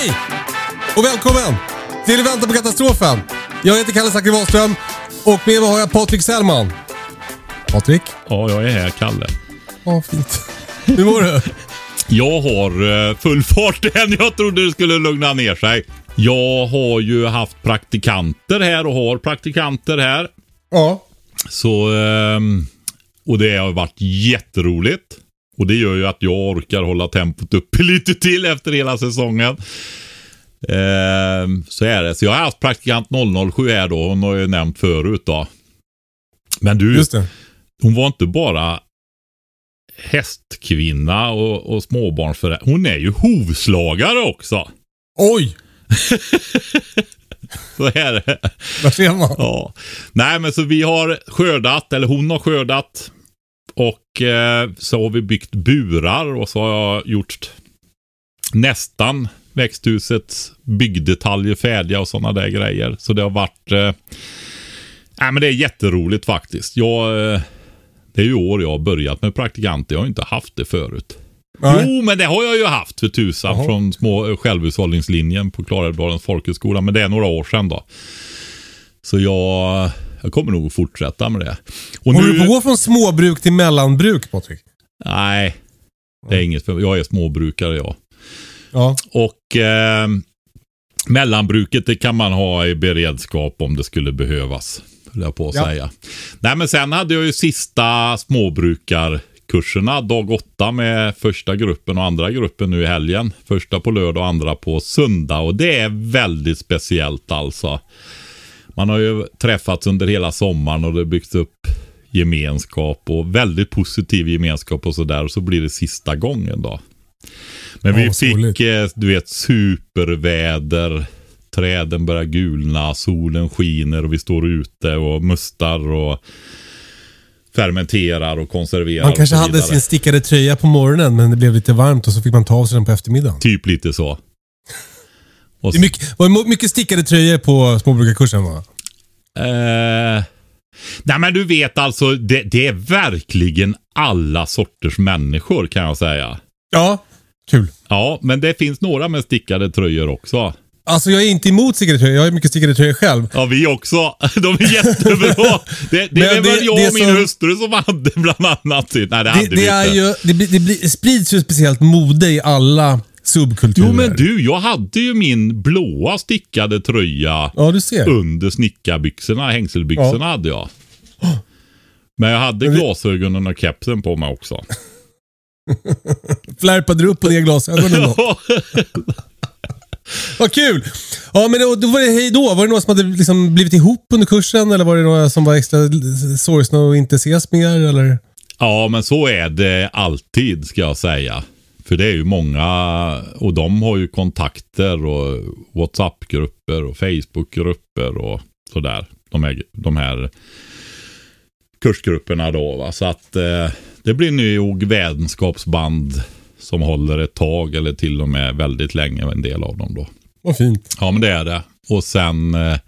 Hej! Och välkommen till Vänta på katastrofen. Jag heter Kalle Zackari Wahlström och med mig har jag Patrik Sellman. Patrik? Ja, jag är här, Kalle. Ja, fint. Hur mår du? Jag har eh, full fart än. Jag trodde det skulle lugna ner sig. Jag har ju haft praktikanter här och har praktikanter här. Ja. Så, ehm, och det har varit jätteroligt. Och det gör ju att jag orkar hålla tempot uppe lite till efter hela säsongen. Ehm, så är det. Så jag har haft praktikant 007 här då. Hon har ju nämnt förut då. Men du, Just det. hon var inte bara hästkvinna och, och småbarnsförälder. Hon är ju hovslagare också. Oj! Så är det. Där ser man. Ja. Nej, men så vi har skördat, eller hon har skördat. Och eh, så har vi byggt burar och så har jag gjort nästan växthusets byggdetaljer färdiga och sådana där grejer. Så det har varit... Eh, nej, men det är jätteroligt faktiskt. Jag, eh, det är ju år jag har börjat med praktikanter. Jag har inte haft det förut. Nej. Jo, men det har jag ju haft för tusan Jaha. från små självhushållningslinjen på Klarälvdalens folkhögskola. Men det är några år sedan då. Så jag, jag kommer nog fortsätta med det. Och Håller du på att gå från småbruk till mellanbruk, Patrik? Nej, det är inget Jag är småbrukare jag. Ja. Och eh, mellanbruket det kan man ha i beredskap om det skulle behövas. Höll jag på att Ja. säga. Nej men sen hade jag ju sista småbrukarkurserna. Dag åtta med första gruppen och andra gruppen nu i helgen. Första på lördag och andra på söndag. Och det är väldigt speciellt alltså. Man har ju träffats under hela sommaren och det byggts upp gemenskap och väldigt positiv gemenskap och sådär. Och så blir det sista gången då. Men Ja, vi fick, eh, du vet, superväder. Träden börjar gulna, solen skiner och vi står ute och mustar och fermenterar och konserverar. Man kanske hade sin stickade tröja på morgonen men det blev lite varmt och så fick man ta av sig den på eftermiddagen. Typ lite så. Och Det är mycket, var det mycket stickade tröjor på småbrukarkursen va? Eh, nej men du vet alltså, det, det är verkligen alla sorters människor kan jag säga. Ja. Kul. Ja, men det finns några med stickade tröjor också. Alltså jag är inte emot stickade tröjor. Jag har mycket stickade tröjor själv. Ja, vi också. De är jättebra. Det, det det- väl jag och min som- hustru som hade bland annat. Nej, det hade Det, vi inte. ju, det, blir- det, blir, sprids ju speciellt mode i alla subkulturer. Jo, men du, jag hade ju min blåa stickade tröja Ja, du ser. under snickarbyxorna, hängselbyxorna hade jag. Men jag hade Men vi- glasögonen och kepsen på mig också. Flärpade du upp på det glasögonen då? Vad kul! Ja, men då, då var det hej då. Var det några som hade liksom blivit ihop under kursen eller var det några som var extra sorgsna och inte ses mer? Eller? Ja, men så är det alltid ska jag säga. För det är ju många och de har ju kontakter och WhatsApp-grupper och Facebook-grupper och sådär. De här, de här kursgrupperna då. Va? Så att eh, det blir nog vänskapsband som håller ett tag eller till och med väldigt länge en del av dem då. Vad fint. Ja, men det är det. Och sen... Eh,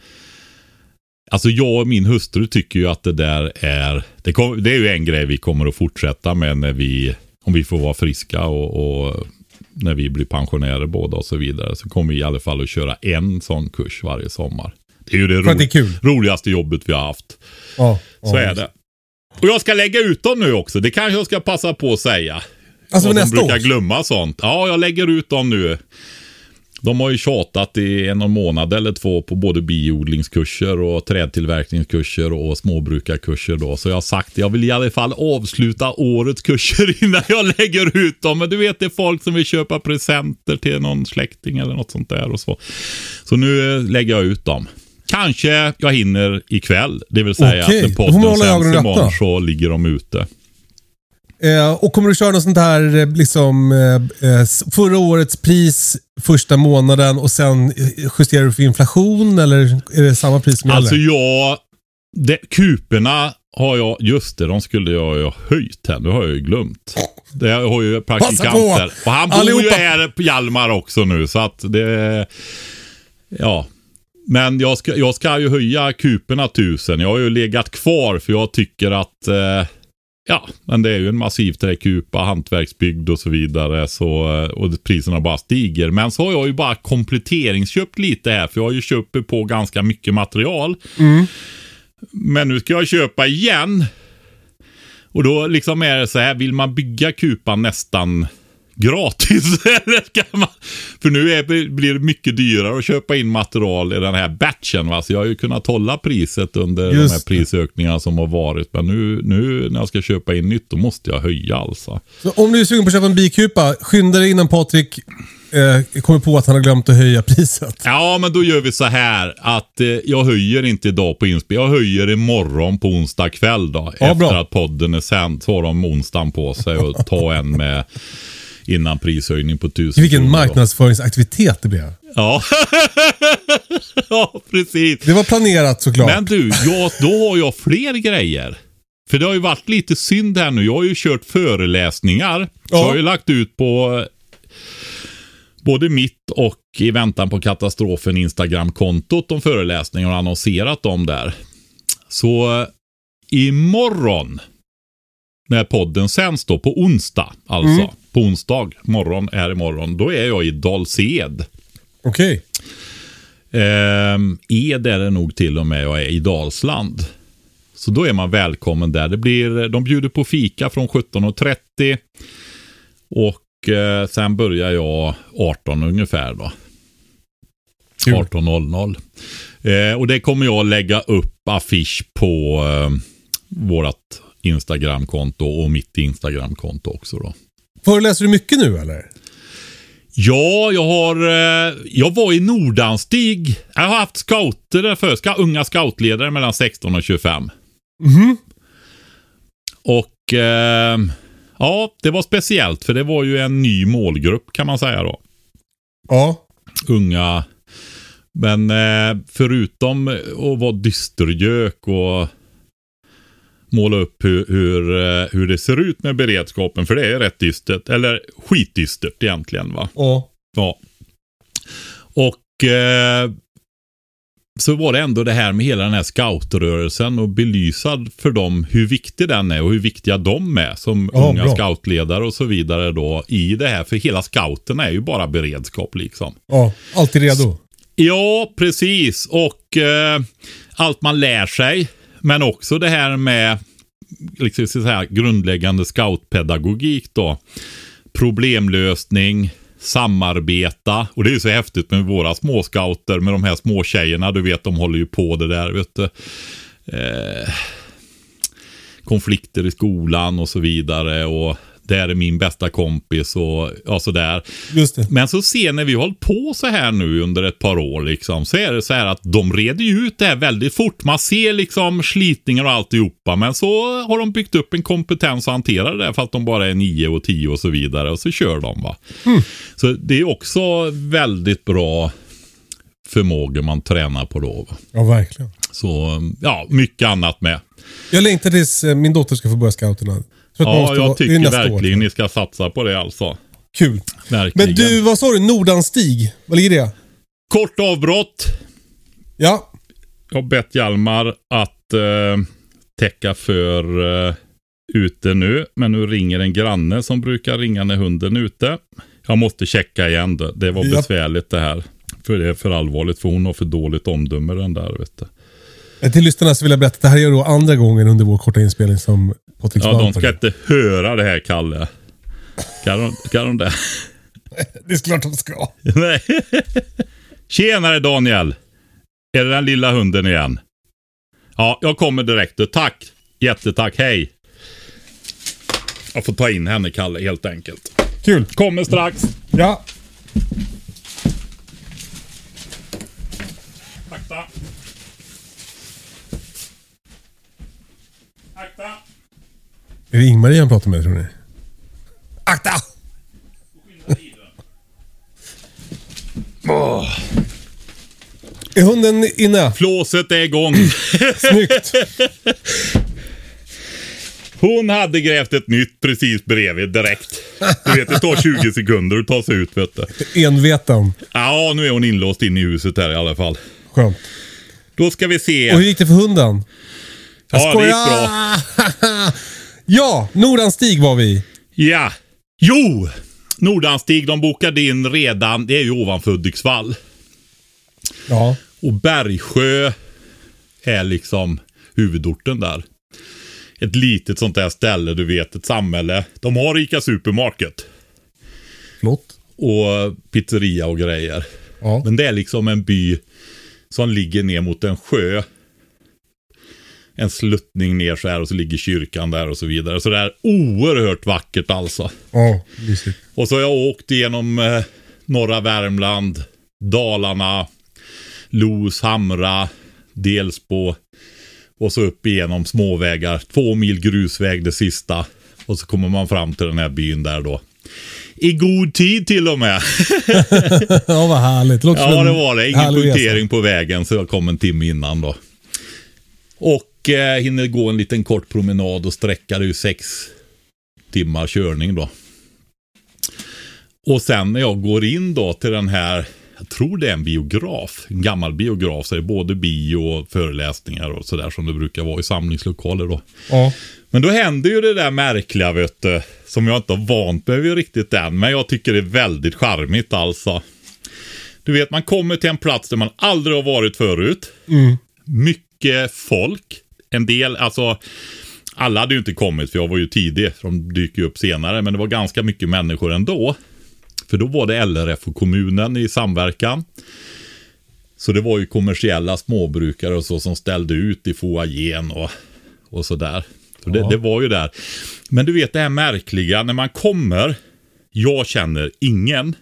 alltså jag och min hustru tycker ju att det där är... Det, kom, det är ju en grej vi kommer att fortsätta med när vi... Om vi får vara friska och, och när vi blir pensionärer båda och så vidare. Så kommer vi i alla fall att köra en sån kurs varje sommar. Det är ju det, att det är ro, roligaste jobbet vi har haft. Ja, Så ja. är det. Och jag ska lägga ut dem nu också. Det kanske jag ska passa på att säga. Alltså Och nästa brukar år? glömma sånt. Ja, jag lägger ut dem nu. De har ju tjatat i en månad eller två på både biodlingskurser och trädtillverkningskurser och småbrukarkurser då. Så jag har sagt jag vill i alla fall avsluta årets kurser innan jag lägger ut dem. Men du vet det är folk som vill köpa presenter till någon släkting eller något sånt där och så. Så nu eh, lägger jag ut dem. Kanske jag hinner ikväll. Det vill säga Okej, att när podden sänds imorgon så ligger de ute. Eh, och kommer du köra något sånt här, eh, liksom eh, eh, förra årets pris första månaden och sen eh, justerar du för inflation eller är det samma pris som gäller? Alltså jag, det, kuperna har jag, just det, de skulle jag ju ha höjt här. Nu har jag ju glömt. Det har ju praktikanter. Och han bor Allihopa. ju här på Hjalmar också nu så att det, ja. Men jag ska, jag ska ju höja kuperna tusen. Jag har ju legat kvar för jag tycker att eh, Ja, men det är ju en massiv träkupa, hantverksbyggd och så vidare. Så, eh, och priserna bara stiger. Men så har jag ju bara kompletteringsköpt lite här. För jag har ju köpt på ganska mycket material. Men nu ska jag köpa igen. Och då liksom är det så här, vill man bygga kupan nästan gratis? Man... För nu är, blir det mycket dyrare att köpa in material i den här batchen. Va? Så jag har ju kunnat hålla priset under de Just här det. prisökningarna som har varit. Men nu, nu när jag ska köpa in nytt, då måste jag höja alltså. Så om du är sugen på att köpa en bikupa, skynda dig innan Patrik eh, kommer på att han har glömt att höja priset. Ja, men då gör vi så här att eh, jag höjer inte idag på inspel. Jag höjer imorgon på onsdag kväll då. Ja, efter bra. att podden är sänd så har de onsdagen på sig och ta en med innan prishöjning på tusen Vilken kronor då. marknadsföringsaktivitet det blev. Ja. ja, precis. Det var planerat såklart. Men du, jag, då har jag fler grejer. För det har ju varit lite synd här nu. Jag har ju kört föreläsningar. Så Ja. jag har ju lagt ut på både mitt och i väntan på katastrofen Instagram-kontot om föreläsningar och annonserat dem där. Så eh, imorgon när podden sänds då, på onsdag alltså. På onsdag morgon är imorgon. Då är jag i Dals-Ed. Okej. Ehm, Ed är det nog till och med jag är i Dalsland. Så då är man välkommen där. Det blir, de bjuder på fika från 17.30 och eh, sen börjar jag 18 ungefär då. Kul. 18.00. Eh, och det kommer jag lägga upp affisch på eh, vårt Instagramkonto och mitt Instagramkonto också då. Föreläser du mycket nu eller? Ja, jag har... Eh, jag var i Nordanstig. Jag har haft scouter där för, ska, unga scoutledare mellan 16 och 25. Mhm. Och eh, ja, det var speciellt för det var ju en ny målgrupp kan man säga då. Ja. Unga. Men eh, förutom att vara dystergök och måla upp hur, hur, eh, hur det ser ut med beredskapen. För det är rätt dystert. Eller skitdystert egentligen va. Ja. Ja. Och eh, så var det ändå det här med hela den här scoutrörelsen och belysa för dem hur viktig den är och hur viktiga de är som Ja, unga bra. scoutledare och så vidare då i det här. För hela scouten är ju bara beredskap liksom. Ja. Alltid redo. Ja, precis. Och eh, allt man lär sig. Men också det här med liksom, så här, grundläggande scoutpedagogik då. Problemlösning, samarbeta. Och det är ju så häftigt med våra småscouter med de här små tjejerna. Du vet, de håller ju på det där. Vet du. Eh, konflikter i skolan och så vidare. Och där är min bästa kompis och ja, sådär. Det. Men så ser när vi har hållit på så här nu under ett par år liksom, så är det så här att de reder ju ut det här väldigt fort. Man ser liksom slitningar och alltihopa, men så har de byggt upp en kompetens att hantera det där för att de bara är 9 och 10 och så vidare och så kör de va. Så det är också väldigt bra förmågor man tränar på då. Va? Ja, verkligen. Så ja, mycket annat med. Jag längtar tills eh, min dotter ska få börja scouterna. Ja, jag tycker nästa år, verkligen tror ni ska satsa på det alltså. Kul. Verkligen. Men du, vad sa du? Nordanstig? Vad ligger det? Kort avbrott. Ja. Jag har bett Hjalmar att eh, täcka för eh, ute nu. Men nu ringer en granne som brukar ringa när hunden är ute. Jag måste checka igen det. Det var Ja. besvärligt det här. För det är för allvarligt för hon har för dåligt omdöme den där vet du. Till lyssnarna så vill jag berätta att det här är då andra gången under vår korta inspelning som Ja, de ska inte höra det här, Kalle. Kan de, kan de det? Det är klart de ska. Nej. Tjenare Daniel. Är det den lilla hunden igen? Ja, jag kommer direkt. Tack. Jättetack. Hej. Jag får ta in henne, Kalle, helt enkelt. Kul. Kommer strax. Ja. Akta. Akta. Är det Ingmarie han pratar med tror ni? Akta! Är hunden inne? Flåset är igång. Snyggt. Hon hade grävt ett nytt precis bredvid direkt. Du vet, det tar 20 sekunder att ta sig ut, vet du. Envetan. Ja, nu är hon inlåst in i huset här i alla fall. Skönt. Då ska vi se. Och hur gick det för hunden? Jag Ja, det gick bra. Ja, Nordanstig var vi. Ja. Jo! Nordanstig, de bokade in redan, det är ju ovanför Hudiksvall. Ja. Och Bergsjö är liksom huvudorten där. Ett litet sånt där ställe, du vet, ett samhälle. De har Ica Supermarket Flott. och pizzeria och grejer. Ja. Men det är liksom en by som ligger ner mot en sjö. En sluttning ner så här och så ligger kyrkan där och så vidare. Så det är oerhört vackert alltså. Ja, mysigt. Och så har jag åkt igenom eh, norra Värmland, Dalarna, Los, Hamra, Delsbo och så upp igenom småvägar. Två mil grusväg det sista. Och så kommer man fram till den här byn där då. I god tid till och med. Ja, vad härligt. Låter Ja, det var det. Ingen punktering på vägen, så jag kom en timme innan då. Och eh, hinner gå en liten kort promenad och sträcka det ju sex timmar körning då. Och sen när jag går in då till den här, jag tror det är en biograf, en gammal biograf, så är det både bio och föreläsningar och sådär som det brukar vara i samlingslokaler då. Ja. Men då händer ju det där märkliga vet du, som jag inte har vant mig vid riktigt än, men jag tycker det är väldigt charmigt alltså. Du vet, man kommer till en plats där man aldrig har varit förut. Mycket folk. En del, alltså, alla hade ju inte kommit för jag var ju tidig, de dyker ju upp senare, men det var ganska mycket människor ändå. För då var det LRF och kommunen i samverkan. Så det var ju kommersiella småbrukare och så som ställde ut i foajén och, och sådär. Så det, det var ju där. Men du vet det här märkliga när man kommer, jag känner ingen.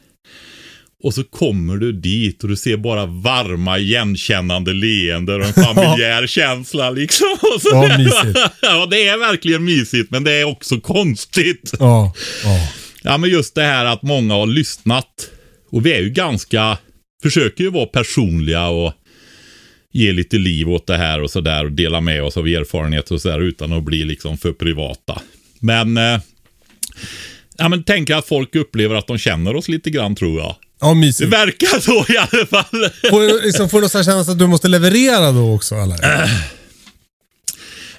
Och så kommer du dit och du ser bara varma igenkännande leenden och en familjär känsla liksom. Och så Ja, mysigt. ja, det är verkligen mysigt men det är också konstigt. Ja. ja. Ja, men just det här att många har lyssnat. Och vi är ju ganska, försöker ju vara personliga och ge lite liv åt det här och sådär och dela med oss av erfarenheter och sådär utan att bli liksom för privata. Men, eh, ja men tänker att folk upplever att de känner oss lite grann tror jag. Ja, Det mysigt. verkar så i alla fall. Får liksom, får du någon känsla att du måste leverera då också eller? Äh.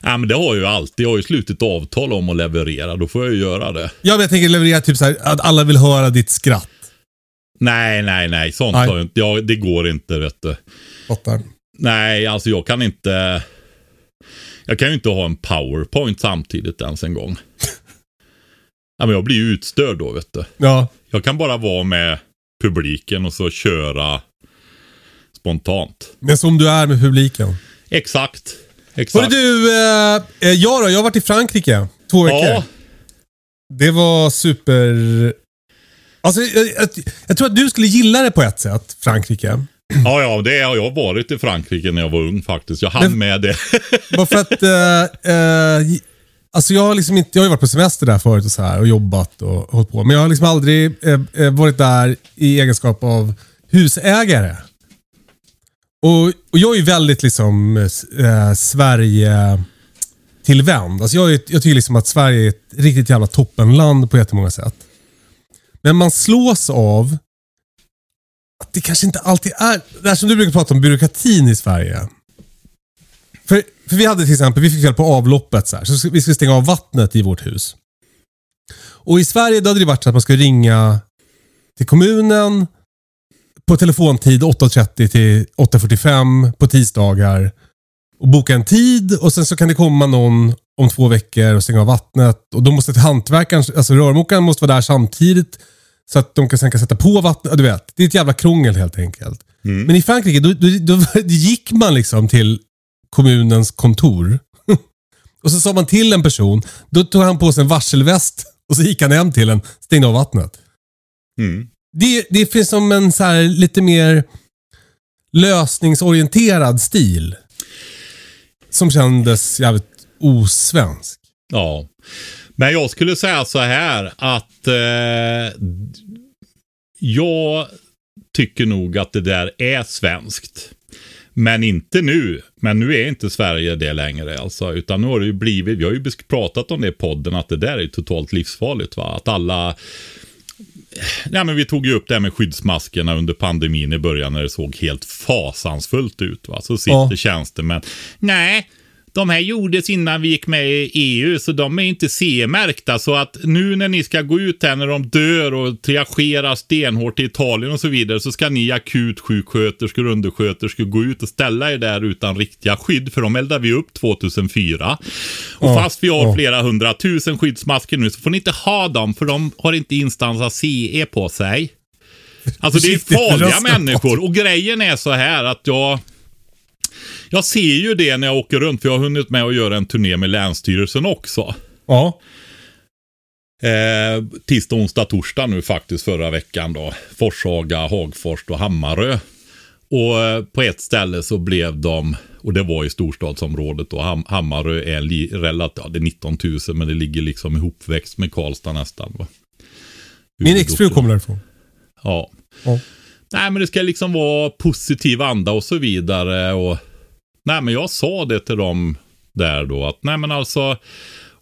Ja men det har jag ju alltid. Jag har ju slutit avtal om att leverera. Då får jag ju göra det. Ja, men jag tänker leverera typ så här att alla vill höra ditt skratt. Nej, nej, nej. Sånt Nej. har jag inte. Ja, det går inte vet du. Fattar. Nej, alltså jag kan inte. Jag kan ju inte ha en powerpoint samtidigt ens en gång. ja, men jag blir ju utstörd då vet du. Ja. Jag kan bara vara med publiken och så köra spontant. Men som du är med publiken. Exakt. Hörru Exakt. du, eh, eh, jag då? Jag har varit i Frankrike. Två veckor. ja, Det var super... Alltså, jag, jag, jag tror att du skulle gilla det på ett sätt, Frankrike. ja, ja, det har jag varit i Frankrike när jag var ung faktiskt. Jag hann Men- med det. Bara för att... Eh, eh, alltså jag har liksom inte... Jag har ju varit på semester där förut och så här och jobbat och hållit på. Men jag har liksom aldrig eh, eh varit där i egenskap av husägare. Och, och jag är ju väldigt liksom eh, Sverige tillvänd. Alltså jag, är, jag tycker liksom att Sverige är ett riktigt jävla toppenland på jättemånga sätt. Men man slås av att det kanske inte alltid är... Det här som du brukar prata om, byråkratin i Sverige. För, vi hade till exempel, vi fick fel på avloppet så här, så vi skulle stänga av vattnet i vårt hus. Och i Sverige då hade det varit så att man ska ringa till kommunen på telefontid 8.30 till 8.45 på tisdagar. och boka en tid och sen så kan det komma någon om två veckor och stänga av vattnet. Och då måste hantverkaren, alltså rörmokaren måste vara där samtidigt. Så att de kan sen kan sätta på vattnet. Du vet, det är ett jävla krångel helt enkelt. Men i Frankrike, då, då, då gick man liksom till kommunens kontor. och så sa man till en person. Då tog han på sig en varselväst och så gick han hem till en, stängde av vattnet. Mm. Det, det finns som en så här lite mer lösningsorienterad stil. Som kändes jävligt osvensk. Ja. Men jag skulle säga så här att eh, jag tycker nog att det där är svenskt. Men inte nu. Men nu är inte Sverige det längre alltså. Utan nu har det ju blivit, vi har ju pratat om det i podden, att det där är totalt livsfarligt va. Att alla Ja, men vi tog ju upp det här med skyddsmaskerna under pandemin i början när det såg helt fasansfullt ut. Va? Så sitter Ja. tjänstemän. Nej, de här gjordes innan vi gick med i EU, så de är inte CE-märkta. Så att nu när ni ska gå ut här när de dör och triagerar stenhårt i Italien och så vidare, så ska ni akutsjuksköterskor undersköterskor gå ut och ställa er där utan riktiga skydd, för de eldade vi upp 2004. Och Ja, fast vi har ja. flera hundratusen skyddsmasker nu, så får ni inte ha dem, för de har inte instans av CE på sig. Alltså det är farliga människor. Och grejen är så här att jag jag ser ju det när jag åker runt, för jag har hunnit med att göra en turné med Länsstyrelsen också. Ja. Eh, tisdag, onsdag, torsdag nu faktiskt förra veckan då. Forshaga, Hagfors och Hammarö. Och eh, på ett ställe så blev de, och det var i storstadsområdet då, Ham Hammarö är relativt, ja det är 19 000 men det ligger liksom ihopväxt med Karlstad nästan. Va? Min exfru kommer därifrån. Ja. Ja. Nej, men det ska liksom vara positiv anda och så vidare. Och, nej, men jag sa det till dem där då att nej, men alltså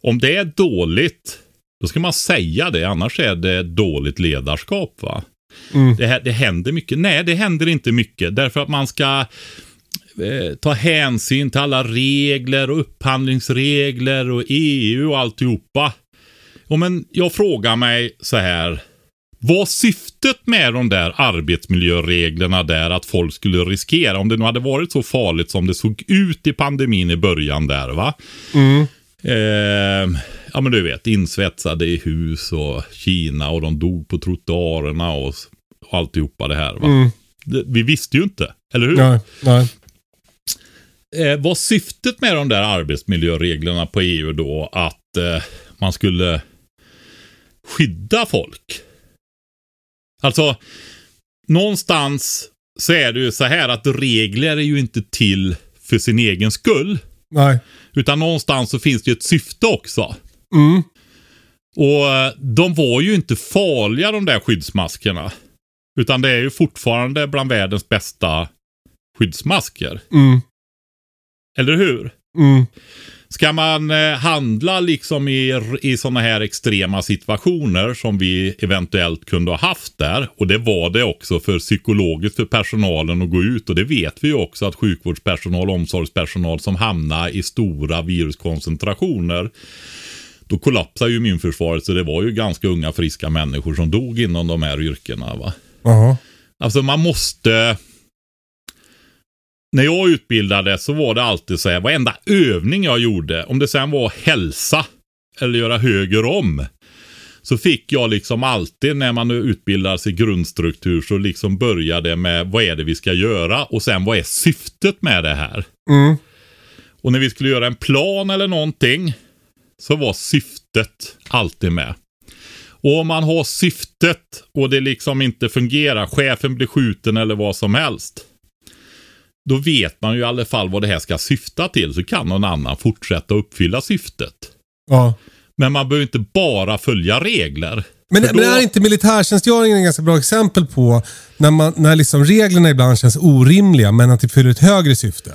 om det är dåligt, då ska man säga det. Annars är det dåligt ledarskap. va? Mm. Det, det händer mycket. Nej, det händer inte mycket. Därför att man ska eh, ta hänsyn till alla regler och upphandlingsregler och EU och alltihopa. Ja, men jag frågar mig så här. Var syftet med de där arbetsmiljöreglerna där att folk skulle riskera, om det nu hade varit så farligt som det såg ut i pandemin i början där va? Mm. Eh, ja men du vet, insvetsade i hus och Kina och de dog på trottoarerna och, och alltihopa det här va? Mm. Det, vi visste ju inte, eller hur? Nej, nej. eh, var syftet med de där arbetsmiljöreglerna på EU då att eh, man skulle skydda folk? Alltså, någonstans så är det ju så här att regler är ju inte till för sin egen skull. Nej. Utan någonstans så finns det ju ett syfte också. Mm. Och eh, de var ju inte farliga de där skyddsmaskerna. Utan det är ju fortfarande bland världens bästa skyddsmasker. Mm. Eller hur? Mm. Ska man eh, handla liksom i, i sådana här extrema situationer som vi eventuellt kunde ha haft där. Och det var det också för psykologiskt för personalen att gå ut. Och det vet vi ju också att sjukvårdspersonal och omsorgspersonal som hamnar i stora viruskoncentrationer. Då kollapsar ju immunförsvaret så det var ju ganska unga friska människor som dog inom de här yrkena. Va? Jaha. Alltså man måste... När jag utbildade så var det alltid så här, varenda övning jag gjorde, om det sen var hälsa eller göra höger om. Så fick jag liksom alltid när man utbildar sig grundstruktur så liksom började med vad är det vi ska göra och sen vad är syftet med det här. Mm. Och när vi skulle göra en plan eller någonting så var syftet alltid med. Och om man har syftet och det liksom inte fungerar, chefen blir skjuten eller vad som helst. Då vet man ju i alla fall vad det här ska syfta till så kan någon annan fortsätta uppfylla syftet. Ja. Men man behöver inte bara följa regler. Men, För men då- är inte militärtjänstgöringen ett ganska bra exempel på när, man, när liksom reglerna ibland känns orimliga men att det fyller ett högre syfte?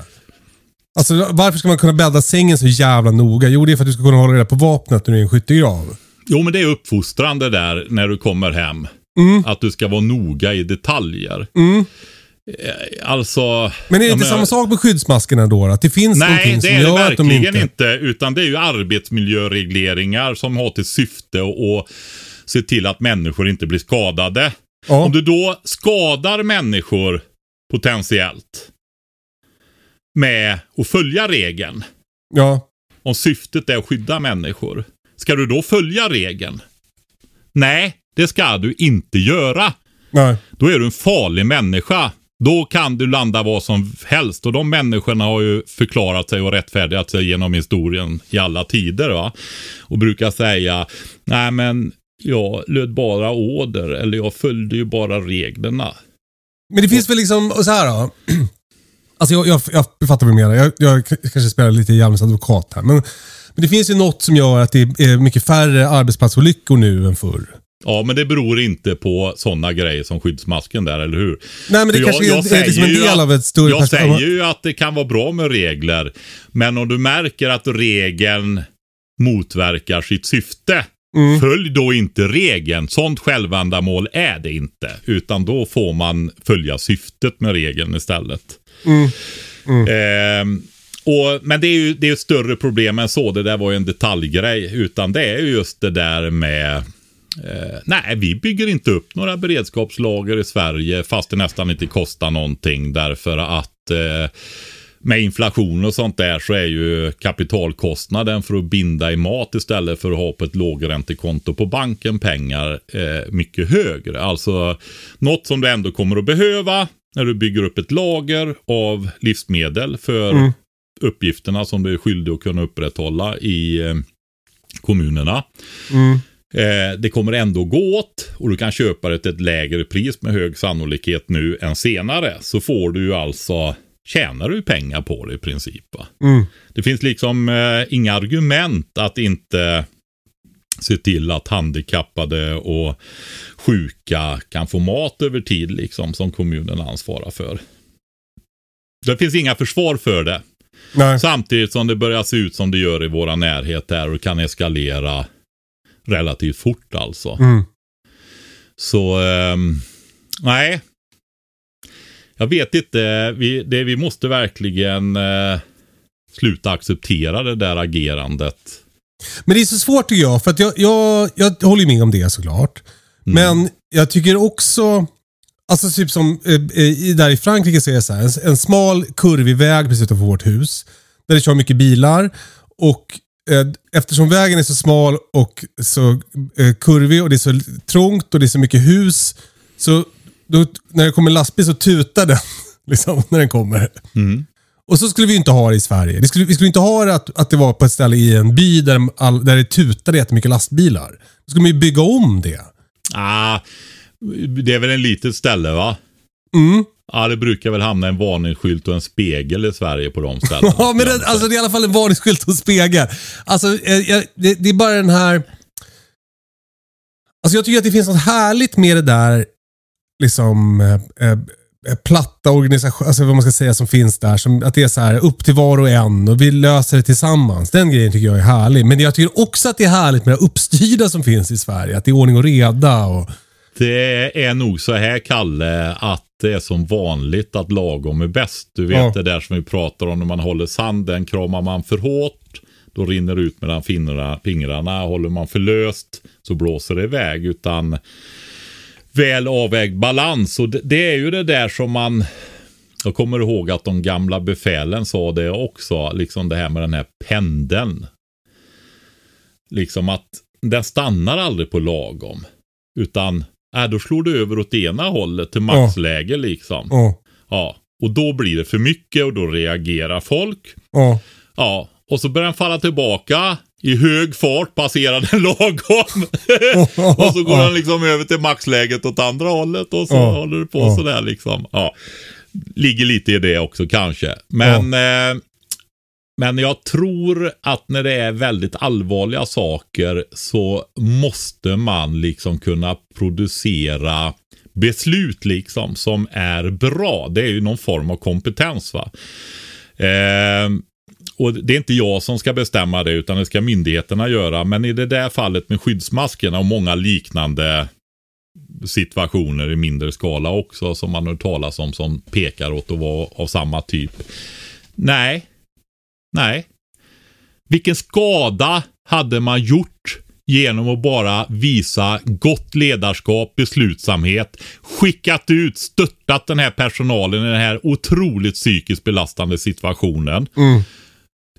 Alltså varför ska man kunna bädda sängen så jävla noga? Jo, det är för att du ska kunna hålla reda på vapnet när du är i en skyttegrav. Jo, men det är uppfostrande där när du kommer hem. Att du ska vara noga i detaljer. Mm. Eh, Alltså... Men är det inte samma sak med skyddsmaskerna då? Att det finns Nej, någonting det som är det gör att de verkligen inte... inte. Utan det är ju arbetsmiljöregleringar som har till syfte att se till att människor inte blir skadade. Ja. Om du då skadar människor potentiellt. med att följa regeln. Ja. Om syftet är att skydda människor. Ska du då följa regeln? Nej, det ska du inte göra. Nej. Då är du en farlig människa. Då kan du landa vad som helst. Och de människorna har ju förklarat sig och rättfärdigat sig genom historien i alla tider. Va? Och brukar säga, nej men jag löd bara order eller jag följde ju bara reglerna. Men det finns väl liksom, så här då. Alltså jag, jag, jag fattar vad du menar. Jag, jag kanske spelar lite djävulens advokat här. Men, men det finns ju något som gör att det är mycket färre arbetsplatsolyckor nu än förr. Ja, men det beror inte på sådana grejer som skyddsmasken där, eller hur? Nej, men det För kanske är- är säger liksom en del att- av ett större Jag säger ju att det kan vara bra med regler. Men om du märker att regeln motverkar sitt syfte. Mm. Följ då inte regeln. Sånt självändamål är det inte. Utan då får man följa syftet med regeln istället. Mm. Ehm, och, men det är ju det är ett större problem än så. Det där var ju en detaljgrej. Utan det är ju just det där med Eh, nej, vi bygger inte upp några beredskapslager i Sverige fast det nästan inte kostar någonting därför att eh, med inflation och sånt där så är ju kapitalkostnaden för att binda i mat istället för att ha på ett lågräntekonto på banken pengar eh, mycket högre. Alltså något som du ändå kommer att behöva när du bygger upp ett lager av livsmedel för uppgifterna som du är skyldig att kunna upprätthålla i eh, kommunerna. Mm. Eh, det kommer ändå gå åt och du kan köpa det till ett lägre pris med hög sannolikhet nu än senare. Så får du ju alltså, tjänar du pengar på det i princip. Mm. Det finns liksom eh, inga argument att inte se till att handikappade och sjuka kan få mat över tid liksom som kommunen ansvarar för. Det finns inga försvar för det. Nej. Samtidigt som det börjar se ut som det gör i våra närhet där och kan eskalera relativt fort alltså. Mm. Så, ehm, nej. Jag vet inte. Vi, det, vi måste verkligen eh, sluta acceptera det där agerandet. Men det är så svårt tycker jag, för att jag, jag, jag håller med om det såklart. Men jag tycker också, alltså typ som eh, i, där i Frankrike så är det så här, en, en smal kurvig väg precis utanför vårt hus. Där det kör mycket bilar. Och eh, eftersom vägen är så smal och så eh, kurvig och det är så trångt och det är så mycket hus. Så då, när det kommer en lastbil så tutar den. Liksom, när den kommer. Och så skulle vi inte ha det i Sverige. Det skulle, vi skulle inte ha det att, att det var på ett ställe i en by där, all, där det tutade jättemycket lastbilar. Då skulle man ju bygga om det. Ah, det är väl en litet ställe va? Mm. Ja, det brukar väl hamna en varningsskylt och en spegel i Sverige på de ställena. Ja, men det, alltså, det är i alla fall en varningsskylt och spegel. Alltså, eh, det, det är bara den här... Alltså jag tycker att det finns något härligt med det där liksom eh, eh, platta organisation, alltså vad man ska säga som finns där. Som, att det är så här upp till var och en och vi löser det tillsammans. Den grejen tycker jag är härlig. Men jag tycker också att det är härligt med det uppstyrda som finns i Sverige. Att det är ordning och reda. Och, Det är nog så här, Kalle, att det är som vanligt att lagom är bäst. Du vet Ja. det där som vi pratar om när man håller sanden. Kramar man för hårt, då rinner det ut mellan fingrarna. fingrarna. Håller man för löst så blåser det iväg. Utan väl avvägd balans. Och det, det är ju det där som man... Jag kommer ihåg att de gamla befälen sa det också. Liksom det här med den här pendeln. Liksom att den stannar aldrig på lagom. Utan äh, då slår du över åt ena hållet till maxläge liksom. och, Ja, och då blir det för mycket och då reagerar folk. och, Ja, och så börjar den falla tillbaka i hög fart, passerar den lagom. och så går den liksom över till maxläget åt andra hållet och så Ja. håller det på Ja. sådär liksom. Ja, ligger lite i det också kanske. Men, eh, men jag tror att när det är väldigt allvarliga saker så måste man liksom kunna producera beslut liksom som är bra. Det är ju någon form av kompetens va. Eh, och det är inte jag som ska bestämma det utan det ska myndigheterna göra. Men i det där fallet med skyddsmaskerna och många liknande situationer i mindre skala också som man hört talas om som pekar åt att vara av samma typ. Nej. Nej. Vilken skada hade man gjort genom att bara visa gott ledarskap, beslutsamhet, skickat ut, stöttat den här personalen i den här otroligt psykiskt belastande situationen.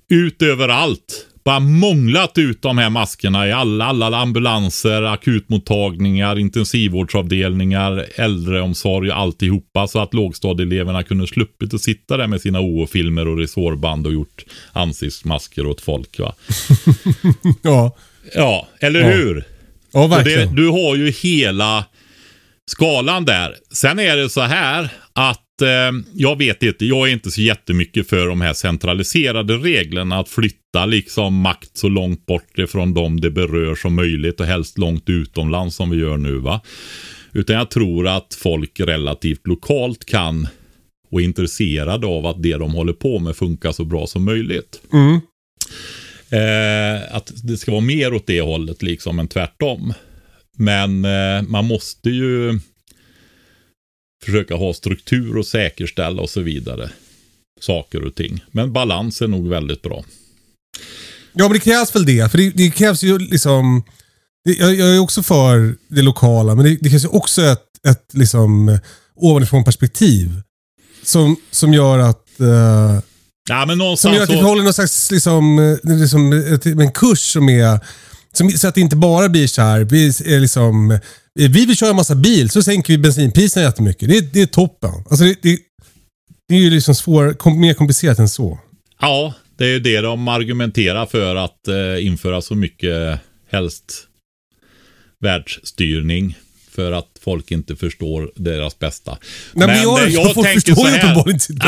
Ut överallt. Bara månglat ut de här maskerna i alla, alla ambulanser, akutmottagningar, intensivvårdsavdelningar, äldreomsorg och alltihopa. Så att lågstadieeleverna kunde sluppit att sitta där med sina OO-filmer och resårband och gjort ansiktsmasker åt folk. Va? Ja, Ja, eller Ja. hur? ja Och det, verkligen. du har ju hela skalan där. Sen är det så här att eh, jag vet inte, jag är inte så jättemycket för de här centraliserade reglerna att flytta liksom makt så långt bort ifrån dem det berör som möjligt och helst långt utomlands som vi gör nu va. Utan jag tror att folk relativt lokalt kan och är intresserade av att det de håller på med funkar så bra som möjligt. Mm. Eh, att det ska vara mer åt det hållet liksom än tvärtom. Men eh, man måste ju försöka ha struktur och säkerställa och så vidare. Saker och ting. Men balans är nog väldigt bra. Ja, men det krävs väl det. För det, det krävs ju liksom... Det, jag, jag är också för det lokala, men det, det krävs ju också ett, ett liksom eh, ovanifrån perspektiv. Som, som gör att... eh, Ja, men som någonstans gör att vi håller någon slags liksom, eh, liksom, ett, en kurs som är... Som, så att det inte bara blir så här. Vi, är liksom, vi vill köra en massa bil, så sänker vi bensinpriserna jättemycket. Det, det är toppen. Alltså det, det, det är ju liksom svår, mer komplicerat än så. Ja, det är ju det de argumenterar för att eh, införa så mycket helst världsstyrning. För att folk inte förstår deras bästa. Nej, men jag- eh, folk tänker så här,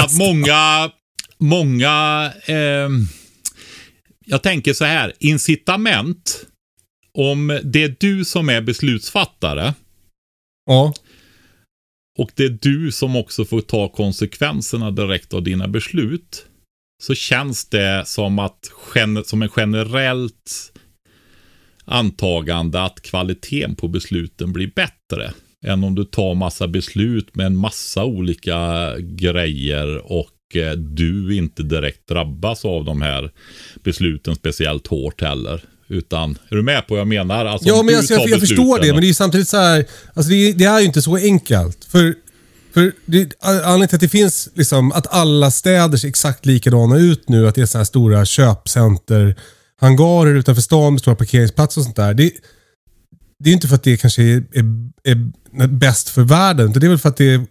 Att många, många, ehm, jag tänker så här, incitament. Om det är du som är beslutsfattare Ja. och det är du som också får ta konsekvenserna direkt av dina beslut. Så känns det som att som en generellt antagande att kvaliteten på besluten blir bättre. Än om du tar massa beslut med en massa olika grejer och eh, du inte direkt drabbas av de här besluten speciellt hårt heller. Utan, är du med på vad jag menar? Alltså, Ja, men alltså, tar jag, jag förstår det, men det är samtidigt så här. Alltså det, det är ju inte så enkelt. För, för det, anledningen till att det finns, liksom, att alla städer ser exakt likadana ut nu, att det är så här stora köpcenter, hangarer utanför stan med stora parkeringsplatser och sånt där. Det, det är inte för att det kanske är, är, är bäst för världen, utan det är väl för att det är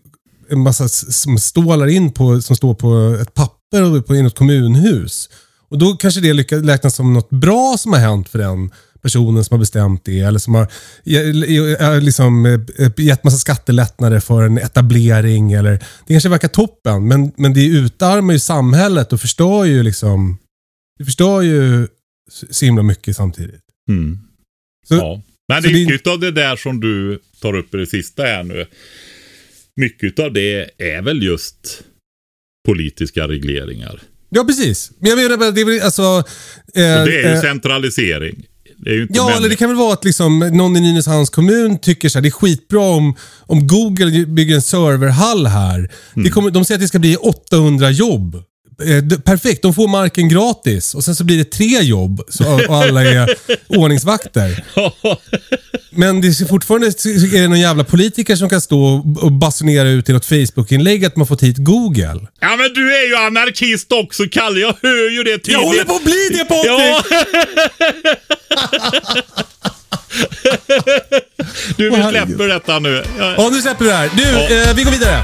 en massa som stålar in på, som står på ett papper och på, i något kommunhus. Och då kanske det lyckas, räknas som något bra som har hänt för den personen som har bestämt det. Eller som har eh, liksom, eh, gett massa skattelättnader för en etablering. Eller, det kanske verkar toppen, men, men det utarmar ju samhället och förstör ju liksom... Det förstör ju så himla mycket samtidigt. Mm. Så, Ja. Men så det- mycket av det där som du tar upp i det sista här nu. Mycket av det är väl just politiska regleringar. Ja, precis. Men jag menar det är väl alltså... Och det är ju eh, centralisering. Det är ju inte Ja, eller det kan väl vara att liksom, någon i Nynäshamns kommun tycker så här, det är skitbra om, om Google bygger en serverhall här. Mm. Det kommer, de säger att det ska bli 800 jobb. Eh, Perfekt, de får marken gratis och sen så blir det tre jobb så, och alla är ordningsvakter. Men det är fortfarande är det någon jävla politiker som kan stå och- basunera ut i något Facebook-inlägg att man fått hit Google. Ja men du är ju anarkist också Kalle, jag hör ju det tydligt. Jag håller på att bli det Patrik! Ja. du, vi släpper detta nu. Ja. Ja, nu släpper vi det här. Du, Ja. eh, vi går vidare.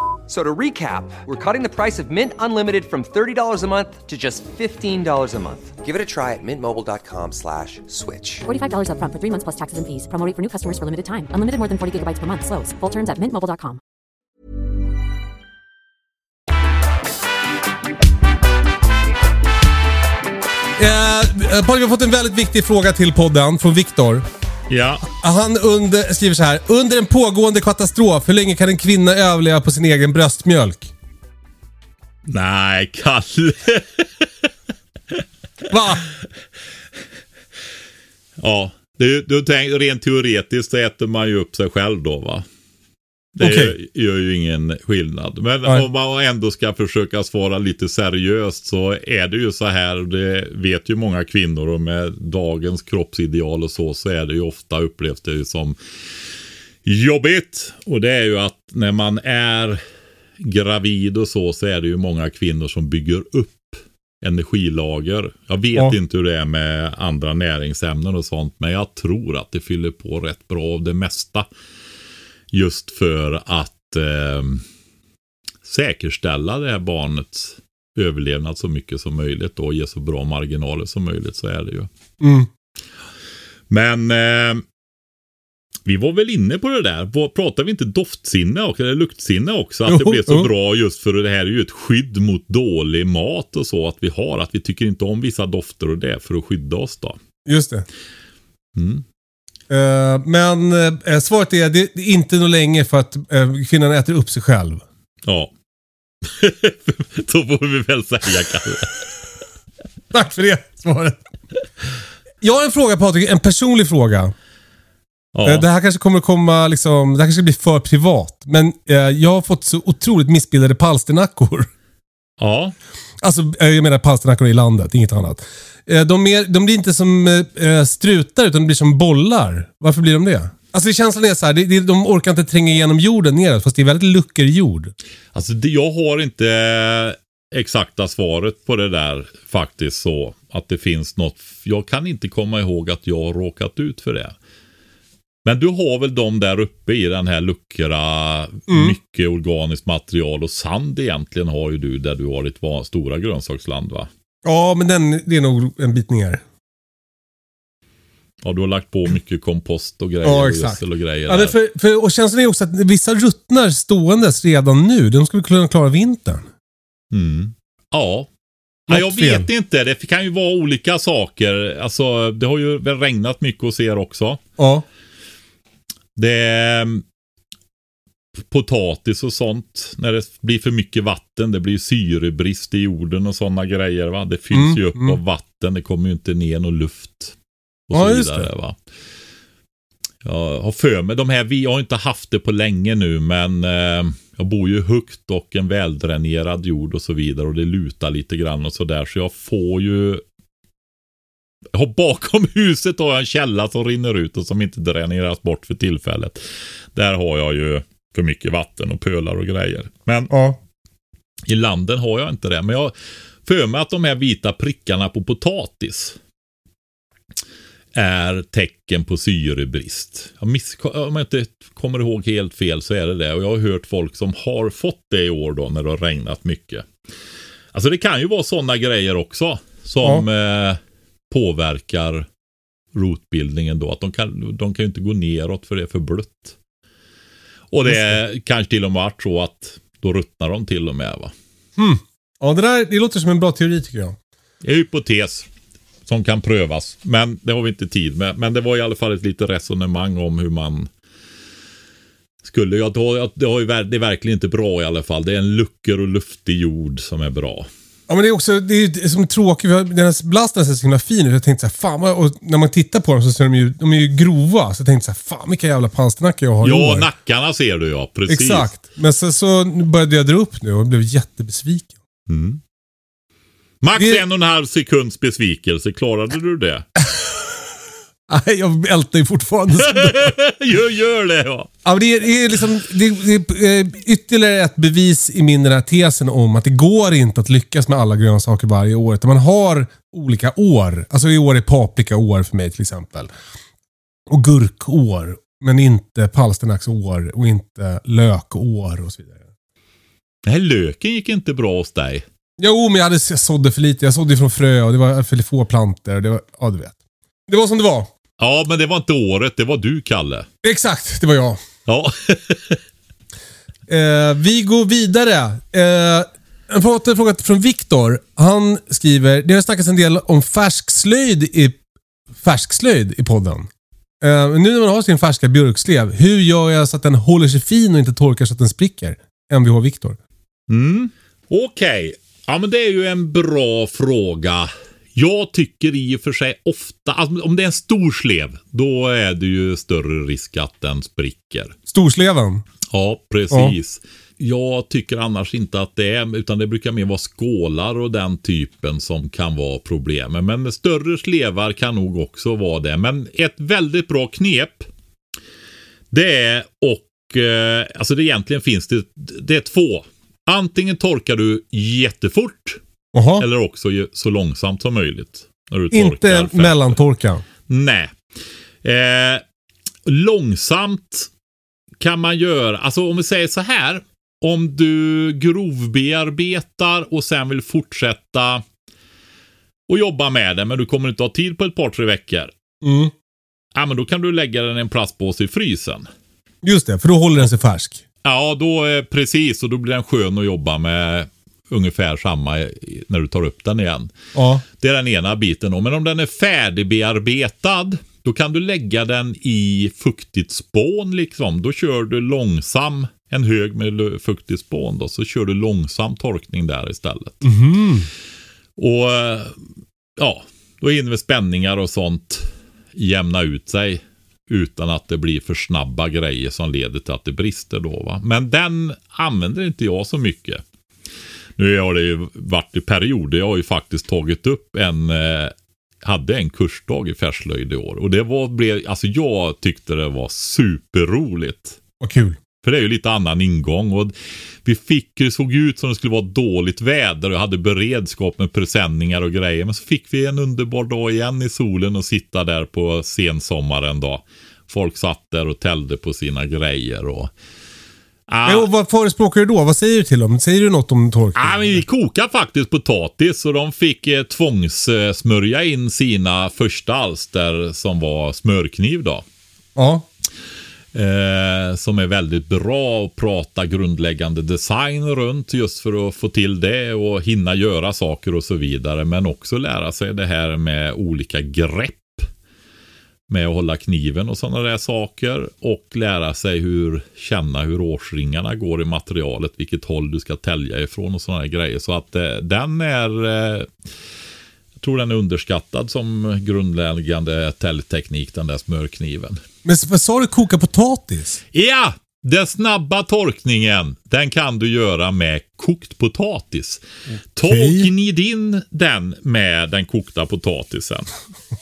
F- So to recap, we're cutting the price of Mint Unlimited from $30 a month to just $15 a month. Give it a try at mintmobile.com slash switch. $45 upfront for three months plus taxes and fees. Promo rate for new customers for limited time. Unlimited more than 40 gigabytes per month. Slows. Full terms at mintmobile.com. Eh, eh, Patrik, vi har fått en väldigt viktig fråga till podden från Viktor. Ja. Han under, skriver så här. Under en pågående katastrof, hur länge kan en kvinna överleva på sin egen bröstmjölk? Nej, Kalle. Va? ja, du, du tänk, rent teoretiskt så äter man ju upp sig själv då va? Det Okej. gör, ju ingen skillnad. Men Nej. om man ändå ska försöka svara lite seriöst så är det ju så här, och det vet ju många kvinnor och med dagens kroppsideal och så, så är det ju ofta upplevs det som jobbigt. Och det är ju att när man är gravid och så, så är det ju många kvinnor som bygger upp energilager. Jag vet Ja. inte hur det är med andra näringsämnen och sånt, men jag tror att det fyller på rätt bra av det mesta. Just för att eh, säkerställa det här barnets överlevnad så mycket som möjligt och ge så bra marginaler som möjligt så är det ju. Mm. Men eh, vi var väl inne på det där. Pratar vi inte doftsinne också, eller luktsinne också? Att det blev så jo. bra just för det här är ju ett skydd mot dålig mat och så att vi har. Att vi tycker inte om vissa dofter och det är för att skydda oss då. Just det. Mm. Eh, men eh, svaret är, det är inte nog länge för att eh, kvinnan äter upp sig själv. Ja. så får vi väl säga Kalle. Tack för det svaret. Jag har en fråga Patrik, en personlig fråga. Ja. Det här kanske kommer komma, liksom, det här kanske blir för privat. Men jag har fått så otroligt missbildade palsternackor. ja. Alltså, eh, jag menar palsternackor i landet, inget annat. Eh, de, är, de blir inte som eh, strutar, utan de blir som bollar. Varför blir de det? Alltså känslan är så här, de orkar inte tränga igenom jorden neråt, fast det är väldigt lucker jord. Alltså det, jag har inte exakta svaret på det där faktiskt så att det finns något. Jag kan inte komma ihåg att jag har råkat ut för det. Men du har väl de där uppe i den här luckra, mycket organiskt material och sand egentligen har ju du där du har ditt stora grönsaksland va? Ja, men den, det är nog en bit ner. Ja, du har lagt på mycket kompost och grejer Ja, och exakt. gödsel och grejer. Ja, för, för, och känslan är också att vissa ruttnar ståendes redan nu. De skulle kunna klara vintern. Mm. Ja. Ja, jag Något fel. vet inte. Det kan ju vara olika saker. Alltså, det har ju väl regnat mycket hos er också. Ja. Det är mm, potatis och sånt. När det blir för mycket vatten. Det blir syrebrist i jorden och sådana grejer. Va? Det fylls Mm, ju upp mm. av vatten. Det kommer ju inte ner någon luft. Och Ja, så vidare, det. Va? Jag har för mig, de här, vi har inte haft det på länge nu men eh, jag bor ju högt och en väldränerad jord och så vidare och det lutar lite grann och sådär så jag får ju har bakom huset har jag en källa som rinner ut och som inte dräneras bort för tillfället. Där har jag ju för mycket vatten och pölar och grejer. Men Ja. i landen har jag inte det. Men jag för mig att de här vita prickarna på potatis är tecken på syrebrist. Jag miss, om jag inte kommer ihåg helt fel så är det det. Och jag har hört folk som har fått det i år då när det har regnat mycket. Alltså det kan ju vara sådana grejer också som eh, påverkar rotbildningen då. Att de kan, de kan ju inte gå neråt för det är för blött. Och det är kanske till och med varit så att då ruttnar de till och med va. ja, det där det låter som en bra teori tycker jag. Det är hypotes som kan prövas. Men det har vi inte tid med. Men det var i alla fall ett litet resonemang om hur man skulle. Jag, det, har, det, har ju, det är verkligen inte bra i alla fall. Det är en lucker och luftig jord som är bra. Ja, men det är också det är ju som tråkigt. här blasten ser så himla fin ut. Jag tänkte så här, fan vad, och när man tittar på dem så ser de ju, de är ju grova. Så jag tänkte så här, fan vilka jävla pansarnackar jag har Ja, nackarna ser du ja. Precis. Exakt. Men sen så började jag dra upp nu och blev jättebesviken. Max Det- en och en halv sekunds besvikelse. Klarade du det? Nej, jag ältar ju fortfarande. gör, gör det ja. ja, det, är, det, är liksom, det, det är eh, ytterligare ett bevis i min den här tesen om att det går inte att lyckas med alla grönsaker varje år. Utan man har olika år. Alltså i år är paprikaår för mig till exempel. Och gurkår. Men inte palsternacksår och inte lökår och så vidare. Den här löken gick inte bra hos dig. Jo, men jag, hade, jag sådde för lite. Jag sådde från frö och det var för få plantor. Det var, ja, du vet. Det var som det var. Ja, men det var inte året. Det var du, Kalle. Exakt, det var jag. Ja. Eh, vi går vidare. Eh, en fått en fråga från Viktor. Han skriver, det har snackats en del om färskslöjd i, färskslöjd i podden. Eh, nu när man har sin färska björkslev, hur gör jag så att den håller sig fin och inte torkar så att den spricker? Mvh Viktor. Mm. Okej. Ja, men det är ju en bra fråga. Jag tycker i och för sig ofta, alltså, om det är en stor slev, då är det ju större risk att den spricker. Storsleven. Ja, precis. Jag tycker annars inte att det är, utan det brukar mer vara skålar och den typen som kan vara problemet. Men större slevar kan nog också vara det. Men ett väldigt bra knep, det är och, eh, alltså det egentligen finns det, det är två. Antingen torkar du jättefort Jaha. eller också så långsamt som möjligt. När du Inte mellantorka. Nej. Eh, långsamt kan man göra, alltså om vi säger så här. Om du grovbearbetar och sen vill fortsätta och jobba med det, men du kommer inte ha tid på ett par, tre veckor. Mm. Ja, men då kan du lägga den i en plastpåse i frysen. Just det, för då håller den sig färsk. Ja, då är precis och då blir den skön att jobba med ungefär samma när du tar upp den igen. Ja. Det är den ena biten. då. Men om den är färdigbearbetad, då kan du lägga den i fuktigt spån. Liksom. Då kör du långsam, en hög med fuktigt spån. Då, så kör du långsam torkning där istället. Och eh, ja, då hinner spänningar och sånt jämna ut sig. Utan att det blir för snabba grejer som leder till att det brister då. Va? Men den använder inte jag så mycket. Nu har det ju varit i perioder. Jag har ju faktiskt tagit upp en, eh, hade en kursdag i färslöjd i år. Och det var, blev, alltså jag tyckte det var superroligt. Vad kul. För det är ju lite annan ingång. Och vi fick, det såg ut som det skulle vara dåligt väder och jag hade beredskap med presenningar och grejer. Men så fick vi en underbar dag igen i solen och sitta där på sensommaren då. Folk satt där och tällde på sina grejer och... Ah, Men, vad förespråkar du då? Vad säger du till dem? Säger du något om torkning? Ja, men vi kokade faktiskt potatis och de fick eh, tvångssmörja in sina första alster som var smörkniv då. Ja. Eh, som är väldigt bra att prata grundläggande design runt just för att få till det och hinna göra saker och så vidare. Men också lära sig det här med olika grepp. Med att hålla kniven och sådana där saker. Och lära sig hur känna hur årsringarna går i materialet. Vilket håll du ska tälja ifrån och sådana där grejer. Så att eh, den är eh, jag tror den är underskattad som grundläggande täljteknik, den där smörkniven. Men vad sa du? Koka potatis? Ja, den snabba torkningen, den kan du göra med kokt potatis. Ta och gnid in den med den kokta potatisen.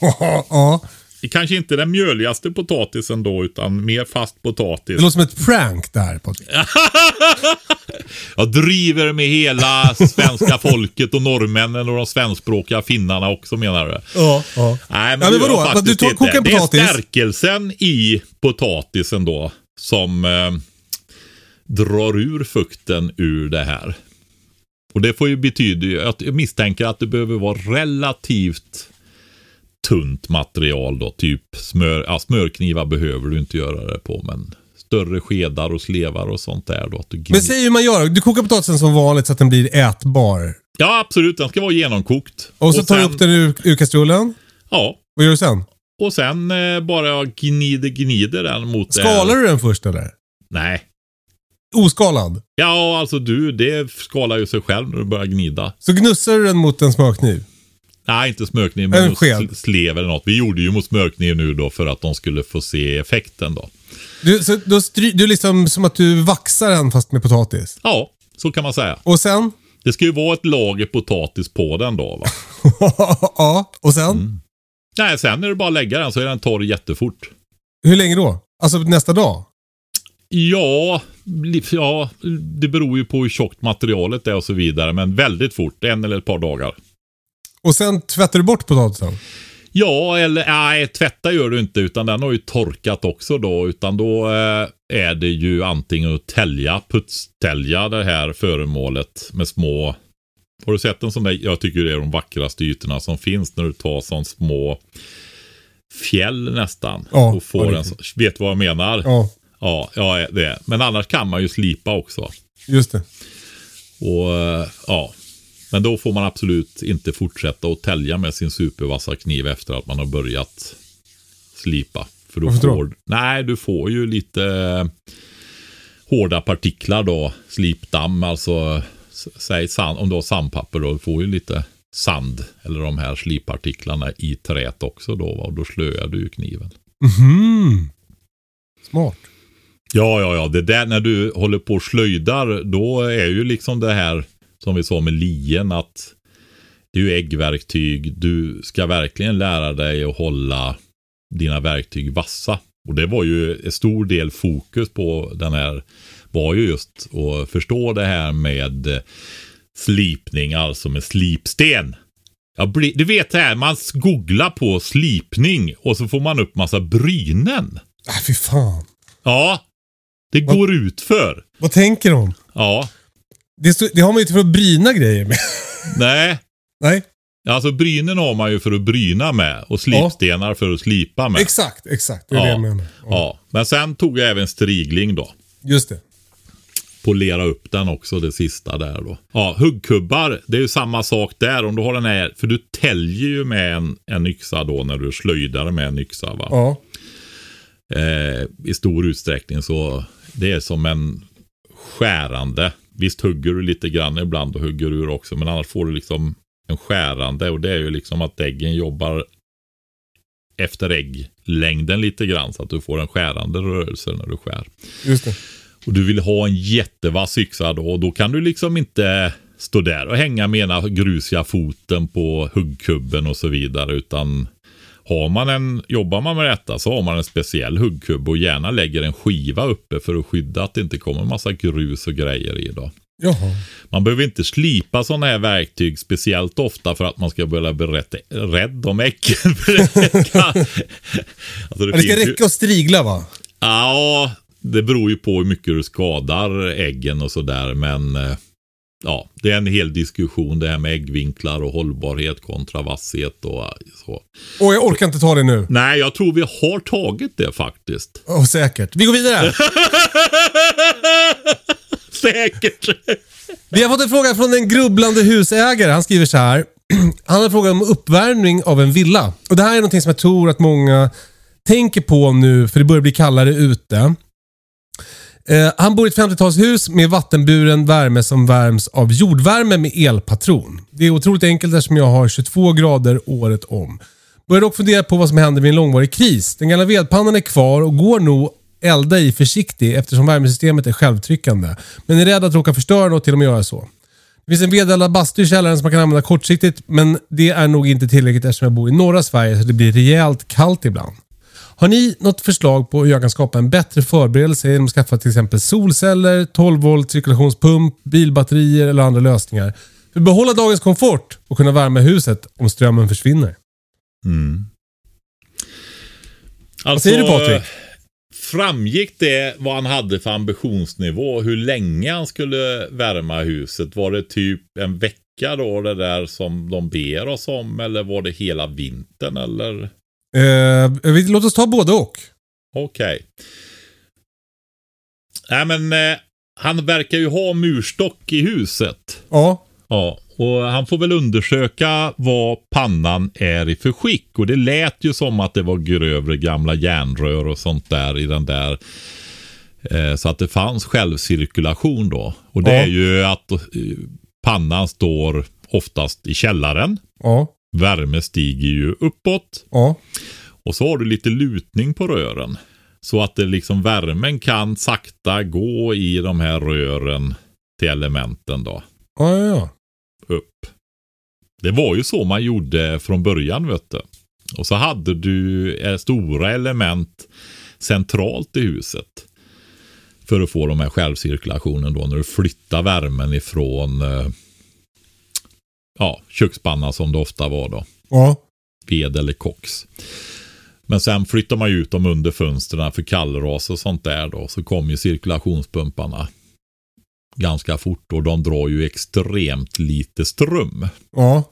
ja. Det kanske inte den mjöligaste potatisen då, utan mer fast potatis. Det låter som ett prank där. Patrik. Jag driver med hela svenska folket och norrmännen och de svenskspråkiga finnarna också menar du? Ja, ja. Nej, men, Ja, men det vadå? faktiskt Du tar- kokar en Det är potatis. stärkelsen i potatisen då som eh, drar ur fukten ur det här. Och det får ju betyda jag misstänker att det behöver vara relativt tunt material då. Typ smör, ja, smörknivar behöver du inte göra det på men större skedar och slevar och sånt där då. Du Men säg hur man gör. Du kokar potatisen som vanligt så att den blir ätbar. Ja absolut, den ska vara genomkokt. Och så tar du sen- upp den ur, ur kastrullen. Ja, Vad gör du sen? och sen eh, bara gnider, gnider den mot Skalar du den först eller? Nej. Oskalad. Ja, alltså du, det skalar ju sig själv när du börjar gnida. Så gnussar du den mot en smörkniv? Nej, inte smörkniv, En men sl- slev eller något. Vi gjorde ju mot smörkniv nu då för att de skulle få se effekten då. Du, så, då stry, du liksom som att du vaxar den fast med potatis. Ja, så kan man säga. Och sen? Det ska ju vara ett lager potatis på den då va. ja, och sen? Mm. Nej, sen är det bara att lägga den så är den torr jättefort. Hur länge då? Alltså nästa dag? Ja, ja, det beror ju på hur tjockt materialet är och så vidare. Men väldigt fort, en eller ett par dagar. Och sen tvättar du bort potatisen? Ja, eller nej, tvätta gör du inte utan den har ju torkat också då. Utan då eh, är det ju antingen att tälja, putstälja det här föremålet med små... Har du sett en sån där? Jag tycker det är de vackraste ytorna som finns när du tar sån små fjäll nästan. Ja, och får ja, en, vet du vad jag menar? Ja, Ja, ja, det. Men annars kan man ju slipa också. just det. Och eh, ja, men då får man absolut inte fortsätta att tälja med sin supervassa kniv efter att man har börjat slipa. För då Varför då? får, nej, du får ju lite eh, hårda partiklar då, slipdamm, alltså säg sand, om du har sandpapper då, du får ju lite sand eller de här slippartiklarna i träet också då och då slöar du ju kniven. Mhm. Smart. Ja, ja, ja. Det där när du håller på och slöjdar, då är ju liksom det här som vi sa med lien att det är ju äggverktyg. Du ska verkligen lära dig att hålla dina verktyg vassa. Och det var ju en stor del fokus på den här var ju just att förstå det här med slipning, alltså med slipsten. Blir, du vet det här, man googlar på slipning och så får man upp massa brynen. Äh, fy fan. Ja, det Vad- går ut för. Vad tänker de? Ja, Det, stå- det har man ju inte för att bryna grejer med. nej. Nej, Alltså brynen har man ju för att bryna med och slipstenar för att slipa med. exakt, exakt. Det är det Ja. jag menar. Ja. Ja, men sen tog jag även strigling då. Just det. Polera upp den också, det sista där då. Ja, huggkubbar, det är ju samma sak där. Om du har den här, för du täljer ju med en, en yxa då när du slöjdar med en yxa va. Ja. eh, i stor utsträckning så det är som en skärande. Visst hugger du lite grann ibland och hugger ur också men annars får du liksom en skärande och det är ju liksom att äggen jobbar efter ägglängden lite grann så att du får en skärande rörelse när du skär. Just det. Och du vill ha en jättevass yxa då och då kan du liksom inte stå där och hänga med ena grusiga foten på huggkubben och så vidare utan har man en, jobbar man med detta så har man en speciell huggkubb och gärna lägger en skiva uppe för att skydda att det inte kommer massa grus och grejer i då. Jaha. Man behöver inte slipa sådana här verktyg speciellt ofta för att man ska börja bli rätt, rädd om. För det kan- alltså Men det ska ju- räcka att strigla va? Ja, det beror ju på hur mycket du skadar äggen och sådär. Men eh, ja, det är en hel diskussion det här med äggvinklar och hållbarhet kontra vasshet och så. Åh, jag orkar inte ta det nu. Nej, jag tror vi har tagit det faktiskt. Åh, säkert. Vi går vidare. Säkert. Vi har fått en fråga från en grubblande husägare. Han skriver så här. Han har frågat om uppvärmning av en villa. Och Det här är någonting som jag tror att många tänker på nu, för det börjar bli kallare ute. Eh, han bor i ett 50-talshus med vattenburen värme som värms av jordvärme med elpatron. Det är otroligt enkelt eftersom jag har 22 grader året om. Börjar dock fundera på vad som händer vid en långvarig kris. Den gamla vedpannan är kvar och går nog elda i försiktig eftersom värmesystemet är självtryckande. Men är rädd att råka förstöra något till och med göra så. Det finns en vedeldad bastu i källaren som man kan använda kortsiktigt, men det är nog inte tillräckligt eftersom jag bor i norra Sverige så det blir rejält kallt ibland. Har ni något förslag på hur jag kan skapa en bättre förberedelse genom att skaffa till exempel solceller, 12 volt cirkulationspump, bilbatterier eller andra lösningar? För att behålla dagens komfort och kunna värma huset om strömmen försvinner. Mm. Vad säger du, Patrik? Alltså, Framgick det vad han hade för ambitionsnivå? Hur länge han skulle värma huset? Var det typ en vecka då det där som de ber oss om? Eller var det hela vintern? Eller? Eh, vi- låt oss ta både och. Okej. Nej men eh, han verkar ju ha murstock i huset. Ja, Ja, och han får väl undersöka vad pannan är i för skick. Och det lät ju som att det var grövre gamla järnrör och sånt där i den där Eh, så att det fanns självcirkulation då. Och det Ja. är ju att eh, pannan står oftast i källaren. Ja. Värme stiger ju uppåt. Ja. Och så har du lite lutning på rören. Så att det liksom värmen kan sakta gå i de här rören till elementen då. Ja, ja, ja. Upp. Det var ju så man gjorde från början vet du. Och så hade du eh, stora element centralt i huset. För att få de här självcirkulationen då när du flyttar värmen ifrån eh, ja, kökspanna som det ofta var då Ja. ved eller kox. Men sen flyttar man ju ut dem under fönstren för kallras och sånt där då. Så kommer ju cirkulationspumparna ganska fort och de drar ju extremt lite ström. Ja.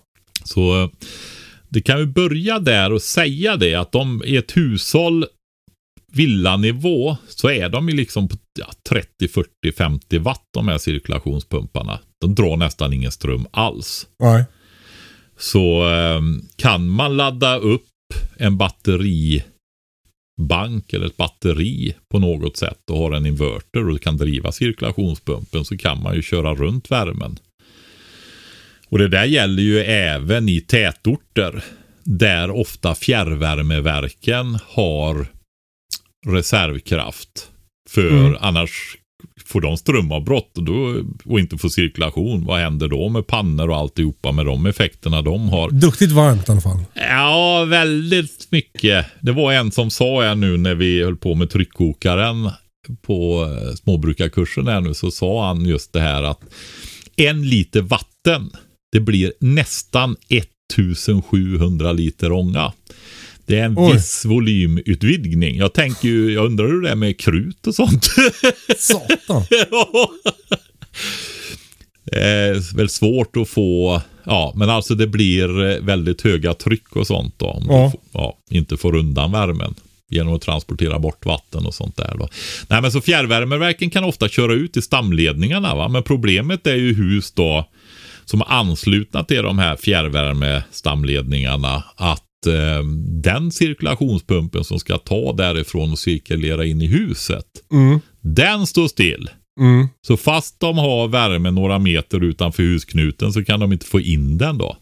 Så eh, det kan ju börja där och säga det att de i ett hushåll villanivå så är de ju liksom på ja, 30, 40, 50 watt de här cirkulationspumparna. De drar nästan ingen ström alls. Nej. Så eh, kan man ladda upp en batteribank eller ett batteri på något sätt och har en inverter och kan driva cirkulationspumpen så kan man ju köra runt värmen. Och det där gäller ju även i tätorter där ofta fjärrvärmeverken har reservkraft. För Mm. annars får de strömavbrott och, då, och inte får cirkulation. Vad händer då med pannor och alltihopa med de effekterna de har? Duktigt varmt i alla fall. Ja, väldigt mycket. Det var en som sa här nu när vi höll på med tryckkokaren på eh, småbrukarkursen här nu så sa han just det här att en liter vatten det blir nästan 1700 liter ånga. Det är en Oj. viss volymutvidgning. Jag tänker ju, jag undrar hur det är med krut och sånt. Satan. Ja. Eh, väl svårt att få, ja men alltså det blir väldigt höga tryck och sånt då. Om Ja. du ja, inte får undan värmen genom att transportera bort vatten och sånt där då. Nej men så fjärrvärmeverken kan ofta köra ut i stamledningarna va. Men problemet är ju hus då som är anslutna till de här fjärrvärmestamledningarna att eh, den cirkulationspumpen som ska ta därifrån och cirkulera in i huset Mm. den står still. Mm. Så fast de har värme några meter utanför husknuten så kan de inte få in den då.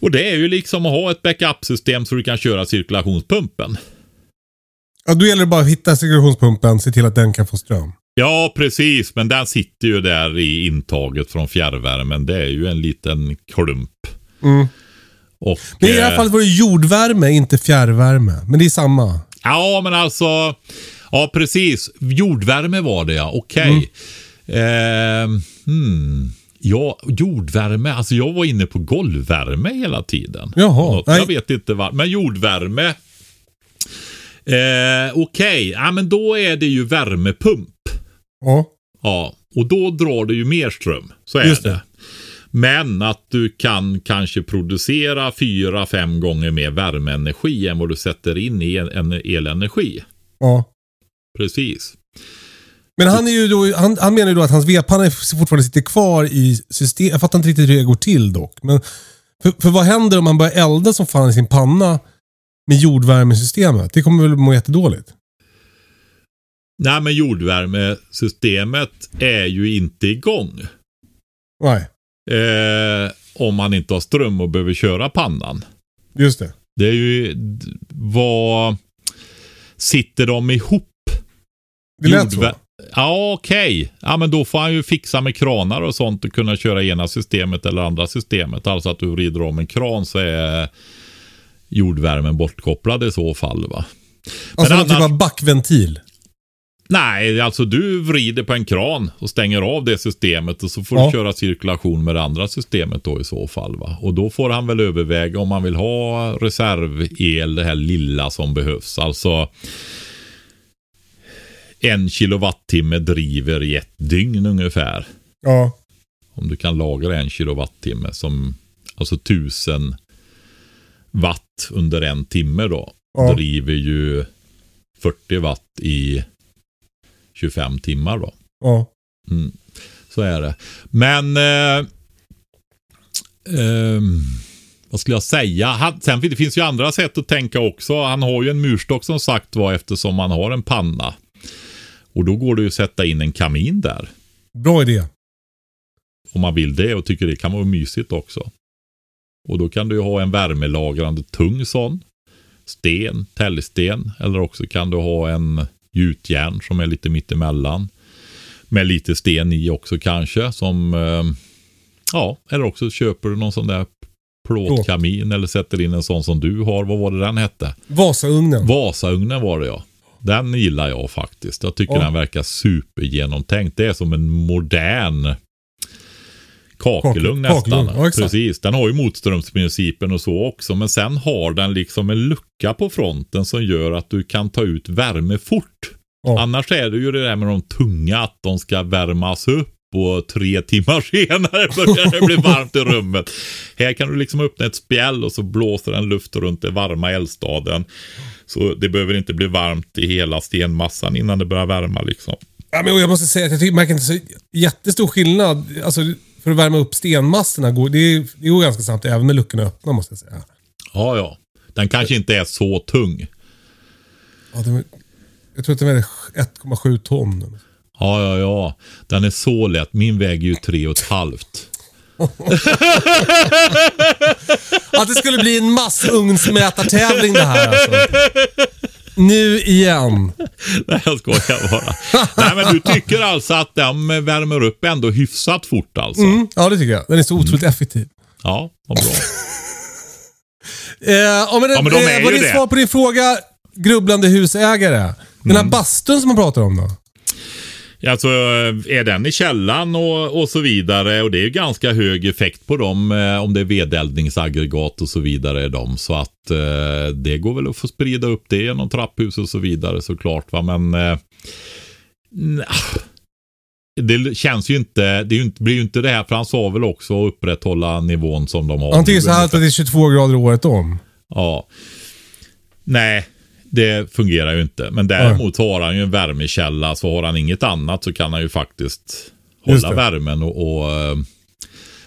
Och det är ju liksom att ha ett backup-system så du kan köra cirkulationspumpen. Ja, då gäller det bara att hitta cirkulationspumpen, se till att den kan få ström. Ja, precis. Men den sitter ju där i intaget från fjärrvärmen. Det är ju en liten klump. Mm. Och, Men i det här eh, fallet var det jordvärme, inte fjärrvärme. Men det är samma. Ja, men alltså. Ja, precis. Jordvärme var det ja. Okej. Eh, hmm. Ja, jordvärme. Alltså jag var inne på golvvärme hela tiden. Jaha, Något, nej. Jag vet inte vad. Men jordvärme. Eh, Okej, ja, men då är det ju värmepump. Ja. Ja, och då drar det ju mer ström. Så är Just det. det. Men att du kan kanske producera fyra, fem gånger mer värmeenergi än vad du sätter in i en, en elenergi. ja. Precis. Men han, är ju då, han, han menar ju då att hans vedpanna fortfarande sitter kvar i systemet. Jag fattar inte riktigt hur det går till dock. Men för, för vad händer om man börjar elda som fan i sin panna med jordvärmesystemet? Det kommer väl må jättedåligt? Nej, men jordvärmesystemet är ju inte igång. Nej, Eh, om man inte har ström och behöver köra pannan. just det. Det är ju vad... Sitter de ihop? Det lät så. Jordvär- Ja, okej. Ja, men då får han ju fixa med kranar och sånt och kunna köra ena systemet eller andra systemet. Alltså att du vrider om en kran så är jordvärmen bortkopplad i så fall. va. Alltså Men typ annars- av backventil. Nej, alltså du vrider på en kran och stänger av det systemet och så får Ja. du köra cirkulation med det andra systemet då i så fall. Va? Och då får han väl överväga om man vill ha reservel, det här lilla som behövs. Alltså en kilowattimme driver i ett dygn ungefär. Ja. Om du kan lagra en kilowattimme som alltså tusen watt under en timme då. Ja. Driver ju 40 watt i 25 timmar då. Ja. Mm. Så är det. Men eh, ehm, vad skulle jag säga? Han, sen det finns ju andra sätt att tänka också. Han har ju en murstock som sagt var eftersom han har en panna. Och då går det ju att sätta in en kamin där. Bra idé. Om man vill det och tycker det kan vara mysigt också. Och då kan du ju ha en värmelagrande tung sån. Sten, täljsten. Eller också kan du ha en gjutjärn som är lite mittemellan. Med lite sten i också kanske. Som, eh, ja, eller också köper du någon sån där plåtkamin eller sätter in en sån som du har. Vad var det den hette? Vasaugnen. Vasaugnen var det ja. Den gillar jag faktiskt. Jag tycker Ja. den verkar supergenomtänkt. Det är som en modern kakelugn Kakel- nästan. kakelugn, ja. Precis. Den har ju motströmsprincipen och så också. Men sen har den liksom en lucka på fronten som gör att du kan ta ut värme fort. Ja. Annars är det ju det där med de tunga, att de ska värmas upp och tre timmar senare börjar det bli varmt i rummet. Här kan du liksom öppna ett spjäll och så blåser den luft runt det varma eldstaden. Så det behöver inte bli varmt i hela stenmassan innan det börjar värma liksom. Ja, men jag måste säga att jag tycker, märker inte så jättestor skillnad. Alltså, för att värma upp stenmassorna går det, det går ganska snabbt även med luckorna öppna måste jag säga. Ja, ja. Den kanske inte är så tung. Ja, det, jag tror att den väger 1,7 ton. Ja, ja, ja. Den är så lätt. Min väger ju tre och ett halvt. Att det skulle bli en massugnsmätartävling det här alltså. Nu igen. Nej, jag skojar bara. Nej, men du tycker alltså att den värmer upp ändå hyfsat fort alltså? Mm, ja, det tycker jag. Den är så otroligt effektiv. Ja, vad bra. Eh, ja, men, Ja, men de är eh, var ju det det. svar på din fråga, grubblande husägare? Den här bastun som man pratar om då? Alltså är den i källan och, och så vidare och det är ganska hög effekt på dem eh, om det är vedeldningsaggregat och så vidare är de. Så att eh, det går väl att få sprida upp det genom trapphus och så vidare såklart va men eh, nja. det känns ju inte, det blir ju inte det här för han sa väl också att upprätthålla nivån som de har nu så här att det är 22 grader året om. Ja. Nej, det fungerar ju inte. Men däremot har han ju en värmekälla. Så har han inget annat så kan han ju faktiskt hålla värmen och, och eh,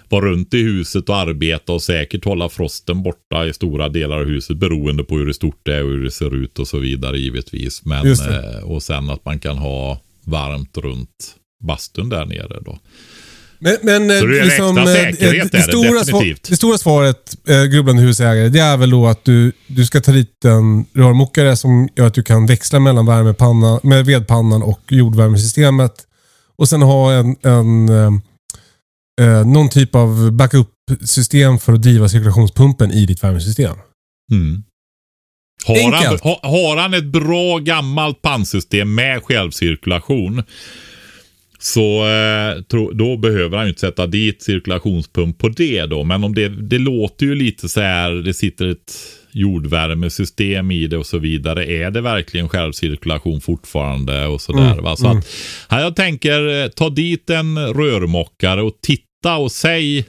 vara runt i huset och arbeta och säkert hålla frosten borta i stora delar av huset beroende på hur det stort det är och hur det ser ut och så vidare givetvis. Men, eh, och sen att man kan ha varmt runt bastun där nere då. Men, men Så det är liksom, eh, säkerhet är det, stora definitivt. det stora svaret, eh, grubblande husägare, det är väl då att du, du ska ta dit en rörmokare som gör att du kan växla mellan värmepanna, med vedpannan och jordvärmesystemet. Och sen ha en, en eh, eh, någon typ av backup-system för att driva cirkulationspumpen i ditt värmesystem. Mm. Har, han, har han ett bra gammalt pannsystem med självcirkulation så eh, tro, då behöver han ju inte sätta dit cirkulationspump på det då. Men om det, det låter ju lite så här, det sitter ett jordvärmesystem i det och så vidare. Är det verkligen självcirkulation fortfarande och sådär va? Så att, här jag tänker eh, ta dit en rörmokare och titta och säg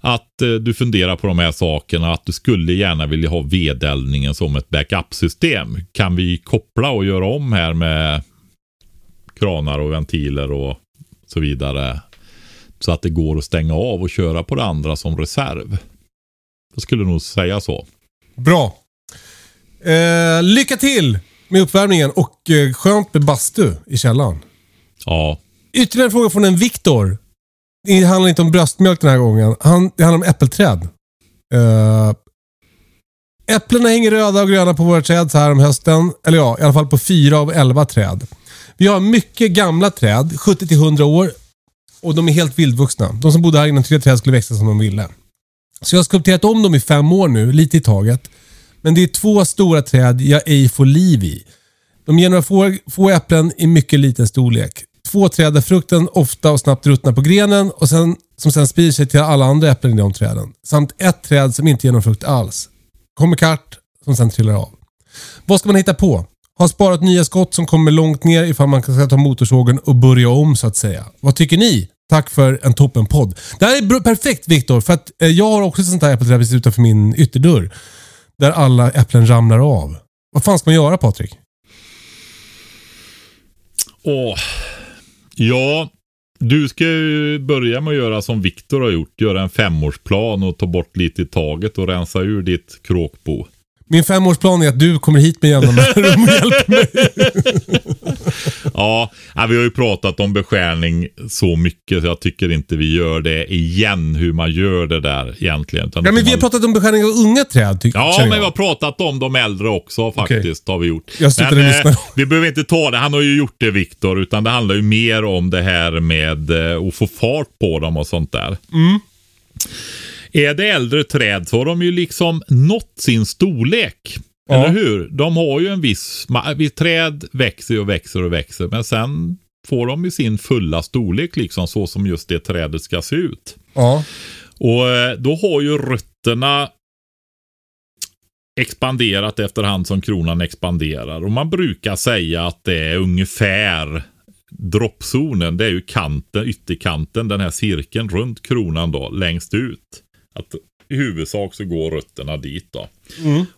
att eh, du funderar på de här sakerna, att du skulle gärna vilja ha vedeldningen som ett backup-system. Kan vi koppla och göra om här med kranar och ventiler och så vidare. Så att det går att stänga av och köra på det andra som reserv. Jag skulle nog säga så. Bra. Eh, lycka till med uppvärmningen och eh, skönt med bastu i källaren. Ja, Ytterligare en fråga från en Viktor. Det handlar inte om bröstmjölk den här gången. Han, det handlar om äppelträd. Uh, äpplena hänger röda och gröna på våra träd så här om hösten. Eller ja, i alla fall på fyra av elva träd. Vi har mycket gamla träd, 70-100 år. Och de är helt vildvuxna. De som bodde här innan tre träd skulle växa som de ville. Så jag har skulpterat om dem i fem år nu, lite i taget. Men det är två stora träd jag ej får liv i. De ger några få, få äpplen i mycket liten storlek. Två träd där frukten ofta och snabbt ruttnar på grenen och sen, som sen sprider sig till alla andra äpplen i de träden. Samt ett träd som inte ger någon frukt alls. Kommer kart som sen trillar av. Vad ska man hitta på? Har sparat nya skott som kommer långt ner ifall man ska ta motorsågen och börja om så att säga. Vad tycker ni? Tack för en toppenpodd. Det här är perfekt Viktor, för att eh, jag har också ett sånt här äppelträd precis utanför min ytterdörr. Där alla äpplen ramlar av. Vad fan ska man göra Patrik? Åh. Ja, du ska ju börja med att göra som Viktor har gjort. Göra en femårsplan och ta bort lite i taget och rensa ur ditt kråkbo. Min femårsplan är att du kommer hit med jämna mellanrum och hjälper mig. Ja, vi har ju pratat om beskärning så mycket så jag tycker inte vi gör det igen hur man gör det där egentligen. Utan Ja, men vi har man... pratat om beskärning av unga träd, Ja, men vi har pratat om de äldre också faktiskt. Har vi gjort. Jag men, lyssna. vi behöver inte ta det. Han har ju gjort det Viktor. Utan det handlar ju mer om det här med eh, att få fart på dem och sånt där. Mm. Är det äldre träd så har de ju liksom nått sin storlek. Ja. Eller hur? De har ju en viss... Träd växer och växer och växer. Men sen får de ju sin fulla storlek liksom så som just det trädet ska se ut. Ja. Och eh, då har ju rötterna expanderat efterhand som kronan expanderar. Och man brukar säga att det är ungefär droppzonen. Det är ju kanten, ytterkanten, den här cirkeln runt kronan då, längst ut. Att i huvudsak så går rötterna dit då.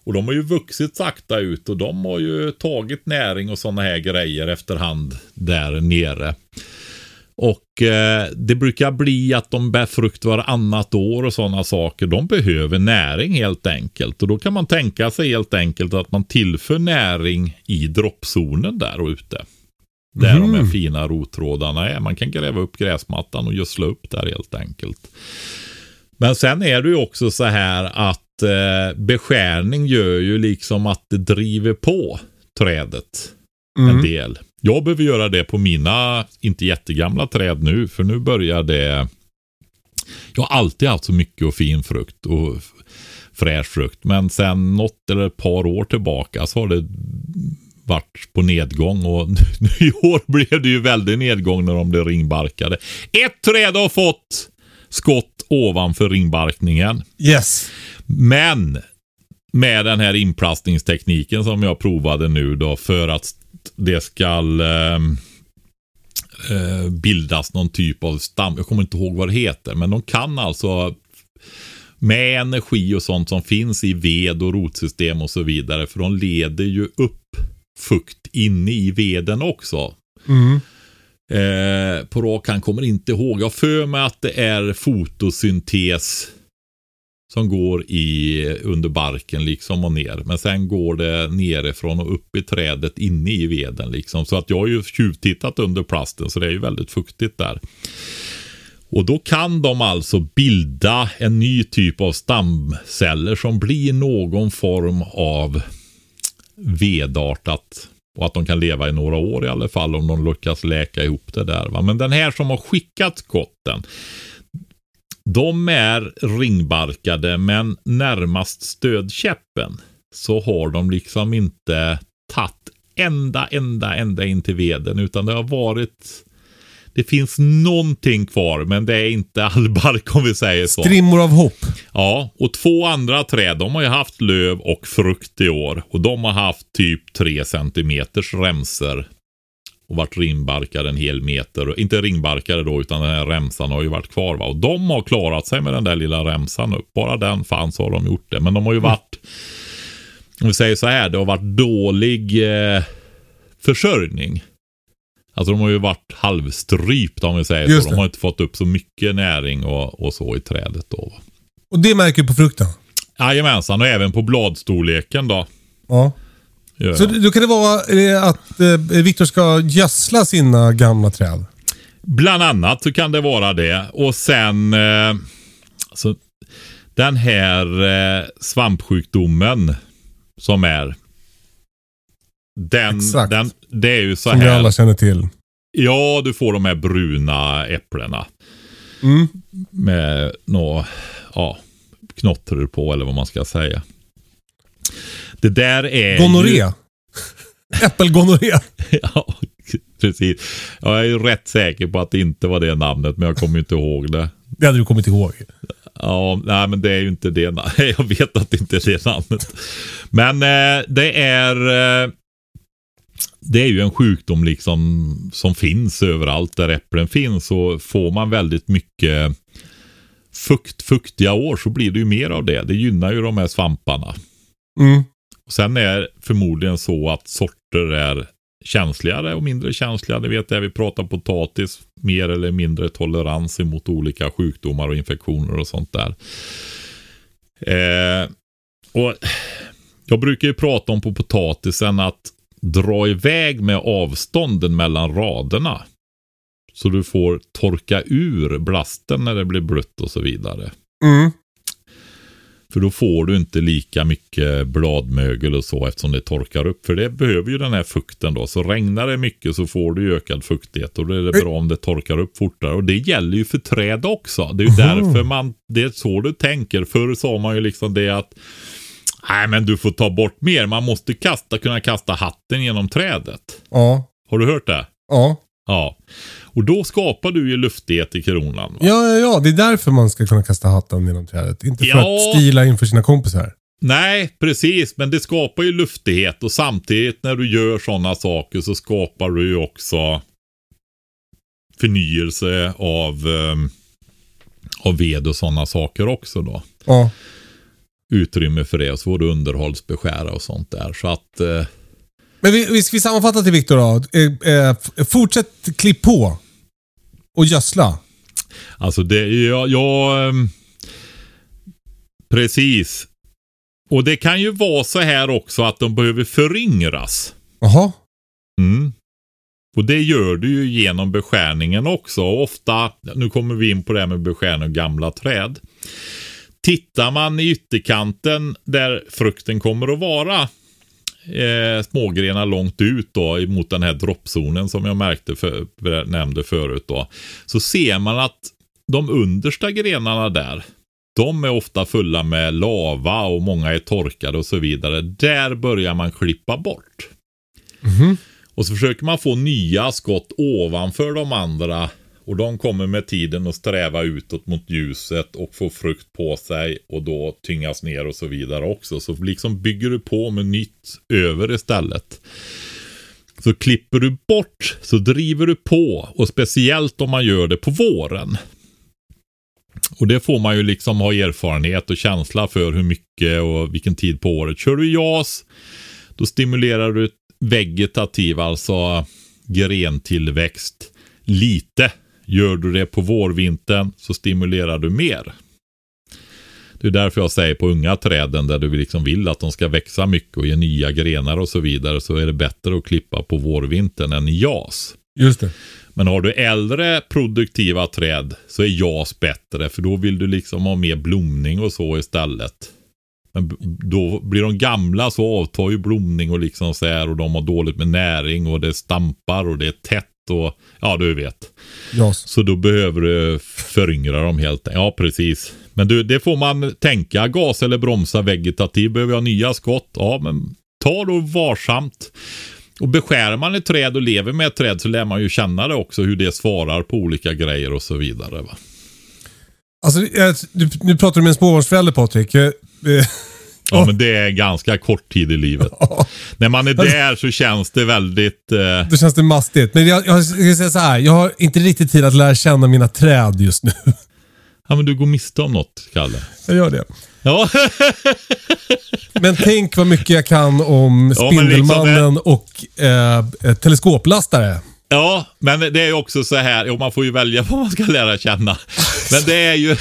Och de har ju vuxit sakta ut och de har ju tagit näring och sådana här grejer efterhand där nere. Och eh, det brukar bli att de bär frukt varannat år och sådana saker. De behöver näring helt enkelt. Och då kan man tänka sig helt enkelt att man tillför näring i droppzonen där ute. Där de här fina rottrådarna är. Man kan gräva upp gräsmattan och gödsla upp där helt enkelt. Men sen är det ju också så här att eh, beskärning gör ju liksom att det driver på trädet en del. Jag behöver göra det på mina, inte jättegamla träd nu, för nu börjar det... Jag har alltid haft så mycket och fin frukt och fräsch frukt, men sen något eller ett par år tillbaka så har det varit på nedgång och nu i år blev det ju väldigt nedgång när de blev ringbarkade. Ett träd har fått skott ovanför ringbarkningen. Yes. Men med den här inplastningstekniken som jag provade nu då för att det ska eh, eh, bildas någon typ av stam. Jag kommer inte ihåg vad det heter, men de kan alltså med energi och sånt som finns i ved och rotsystem och så vidare. För de leder ju upp fukt inne i veden också. Eh, på rak hand kommer inte ihåg. Jag har för mig att det är fotosyntes som går i, under barken liksom och ner. Men sen går det nerifrån och upp i trädet inne i veden liksom. Så att jag har ju tjuvtittat under plasten så det är ju väldigt fuktigt där. Och då kan de alltså bilda en ny typ av stamceller som blir någon form av vedartat. Och att de kan leva i några år i alla fall om de lyckas läka ihop det där. Va? Men den här som har skickat skotten. De är ringbarkade men närmast stödkäppen så har de liksom inte tagit ända, ända, ända in till veden utan det har varit det finns någonting kvar men det är inte all bark om vi säger så. Strimmor av hopp. Ja, och två andra träd, de har ju haft löv och frukt i år. Och de har haft typ 3 centimeters remser. Och varit ringbarkade en hel meter. Inte ringbarkade då, utan den här remsan har ju varit kvar. Va? Och de har klarat sig med den där lilla remsan upp. Bara den fanns har de gjort det. Men de har ju varit, om vi säger så här, det har varit dålig eh, försörjning. Alltså de har ju varit halvstrypta om vi säger Just så. det. De har inte fått upp så mycket näring och, och så i trädet då. Och det märker du på frukten. Jajamensan, och även på bladstorleken då. Ja. gör Så jag. då kan det vara eh, att eh, Viktor ska gödsla sina gamla träd. Bland annat så kan det vara det. Och sen eh, så den här eh, svampsjukdomen som är. Den, Exakt. den, det är ju så Som vi här. alla känner till. Ja, du får de här bruna äpplena. Mm. Med några ja, knottror på eller vad man ska säga. Det där är ju... Gonorré. Äppelgonorré. Ja, precis. Jag är ju rätt säker på att det inte var det namnet, men jag kommer ju inte ihåg det. Det hade du kommit ihåg. Ja, nej men det är ju inte det. na- Jag vet att det inte är det namnet. Men eh, det är eh, det är ju en sjukdom liksom som finns överallt där äpplen finns och får man väldigt mycket fukt, fuktiga år så blir det ju mer av det. Det gynnar ju de här svamparna. Mm. Och Sen är förmodligen så att sorter är känsligare och mindre känsliga. Ni vet det, vi pratar potatis, mer eller mindre tolerans emot olika sjukdomar och infektioner och sånt där. Eh, och Jag brukar ju prata om på potatisen att dra iväg med avstånden mellan raderna. Så du får torka ur blasten när det blir blött och så vidare. Mm. För då får du inte lika mycket bladmögel och så eftersom det torkar upp. För det behöver ju den här fukten då. Så regnar det mycket så får du ökad fuktighet. Och då är det bra om det torkar upp fortare. Och det gäller ju för träd också. Det är ju därför man, det är så du tänker. Förr sa man ju liksom det att Nej men du får ta bort mer. Man måste kasta, kunna kasta hatten genom trädet. Ja. Har du hört det? Ja. Ja. Och då skapar du ju luftighet i kronan. Va? Ja, ja, ja. Det är därför man ska kunna kasta hatten genom trädet. Inte för Ja. att stila inför sina kompisar. Nej, precis. Men det skapar ju luftighet och samtidigt när du gör sådana saker så skapar du ju också förnyelse av, eh, av ved och sådana saker också då. Ja. Utrymme för det och så får du underhållsbeskära och sånt där. Så att eh, Men vi, vi ska vi sammanfatta till Viktor då. Eh, eh, fortsätt klipp på. Och gödsla. Alltså det, jag, jag ehm, Precis. Och det kan ju vara så här också att de behöver föryngras. Jaha. Mm. Och det gör du ju genom beskärningen också. Och ofta, nu kommer vi in på det här med beskärning av gamla träd. Tittar man i ytterkanten där frukten kommer att vara eh, smågrenar långt ut då mot den här droppzonen som jag märkte för, nämnde förut då. Så ser man att de understa grenarna där, de är ofta fulla med lava och många är torkade och så vidare. Där börjar man klippa bort. Och så försöker man få nya skott ovanför de andra. Och de kommer med tiden att sträva utåt mot ljuset och få frukt på sig och då tyngas ner och så vidare också. Så liksom bygger du på med nytt över istället. Så klipper du bort så driver du på och speciellt om man gör det på våren. Och det får man ju liksom ha erfarenhet och känsla för hur mycket och vilken tid på året. Kör du JAS då stimulerar du vegetativ, alltså grentillväxt, lite. Gör du det på vårvintern så stimulerar du mer. Det är därför jag säger på unga träden där du liksom vill att de ska växa mycket och ge nya grenar och så vidare så är det bättre att klippa på vårvintern än i JAS. Just det. Men har du äldre produktiva träd så är JAS bättre för då vill du liksom ha mer blomning och så istället. Men då blir de gamla så avtar ju blomning och liksom så här och de har dåligt med näring och det stampar och det är tätt och ja du vet. JAS. Så då behöver du föryngra dem helt Ja precis. Men du, det får man tänka. Gas eller bromsa vegetativ. Behöver jag nya skott? Ja men ta då varsamt. Och beskär man ett träd och lever med ett träd så lär man ju känna det också hur det svarar på olika grejer och så vidare. Va? Alltså, nu pratar du med en småbarnsförälder Patrik. Ja, men det är ganska kort tid i livet. När man är där så känns det väldigt... Eh, Då känns det mastigt. Men jag, jag ska säga så här. Jag har inte riktigt tid att lära känna mina träd just nu. ja, men du går miste om något, Kalle. Jag gör det. Ja, Men tänk vad mycket jag kan om Ja, liksom, Spindelmannen och eh, eh, teleskoplastare. ja, men det är ju också så här. Jo, man får ju välja vad man ska lära känna. Men det är ju...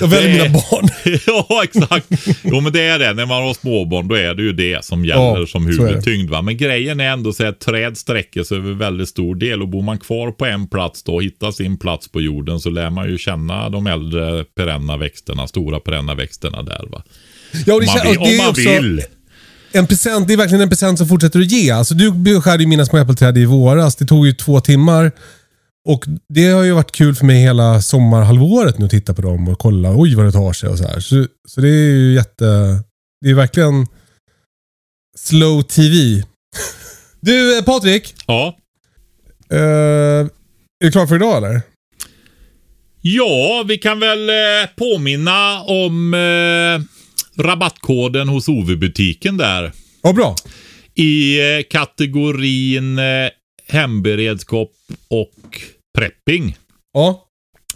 Jag väljer Det mina barn. ja, exakt. Jo, men det är det. När man har småbarn, då är det ju det som gäller Ja, som huvudtyngd. Va? Men grejen är ändå så att träd sträcker sig över väldigt stor del. Och bor man kvar på en plats då, och hittar sin plats på jorden, så lär man ju känna de äldre perenna växterna, stora perenna växterna där. Va? Ja, och Om det, man kän- vill. Om är man också vill. En present, det är verkligen en present som fortsätter att ge. Alltså, du beskärde ju mina små äppelträd i våras. Det tog ju två timmar. Och det har ju varit kul för mig hela sommarhalvåret nu att titta på dem och kolla. Oj vad det tar sig och så här. Så, så det är ju jätte... Det är verkligen slow TV. Du eh, Patrik. Ja. eh, är du klar för idag eller? Ja, vi kan väl eh, påminna om eh, rabattkoden hos OV-butiken där. Ja, bra. I eh, kategorin hemberedskap och prepping Ja.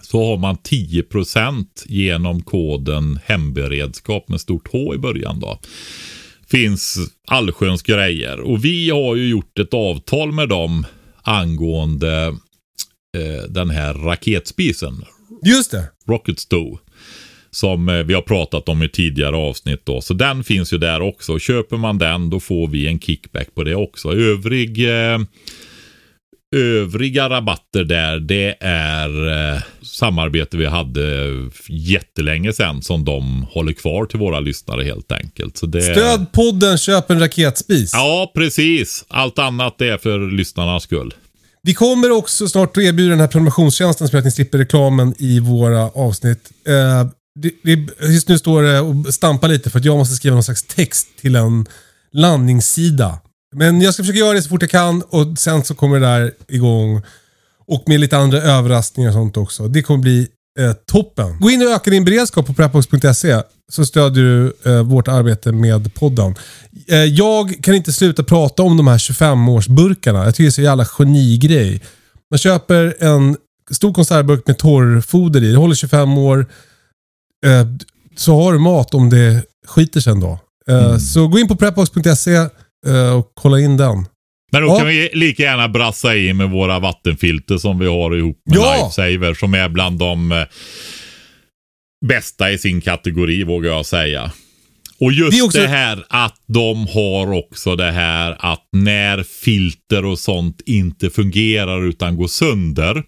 så har man 10% genom koden hemberedskap med stort H i början då. Finns allsköns grejer och vi har ju gjort ett avtal med dem angående eh, den här raketspisen, Just det. Rocket Stove. Som eh, vi har pratat om i tidigare avsnitt då. Så den finns ju där också. Köper man den då får vi en kickback på det också. Övrig eh, Övriga rabatter där det är eh, samarbete vi hade jättelänge sedan som de håller kvar till våra lyssnare helt enkelt. Så det... Stöd podden, köp en raketspis. Ja, precis. Allt annat är för lyssnarnas skull. Vi kommer också snart att erbjuda den här prenumerationstjänsten som gör att ni slipper reklamen i våra avsnitt. Eh, det, det, just nu står det och stampar lite för att jag måste skriva någon slags text till en landningssida. Men jag ska försöka göra det så fort jag kan och sen så kommer det där igång. Och med lite andra överraskningar och sånt också. Det kommer bli eh, toppen. Gå in och öka din beredskap på prepbox.se så stödjer du eh, vårt arbete med podden. Eh, jag kan inte sluta prata om de här 25-årsburkarna. Jag tycker det är så jävla genigrej. Man köper en stor konservburk med torrfoder i. Det håller 25 år. Eh, så har du mat om det skiter sig en dag. Eh, Mm. Så gå in på prepbox.se och kolla in den. Men då Ja. kan vi lika gärna brassa i med våra vattenfilter som vi har ihop med Ja. Lifesaver som är bland de eh, bästa i sin kategori vågar jag säga. Och just Det det, också- här att de har också det här att när filter och sånt inte fungerar utan går sönder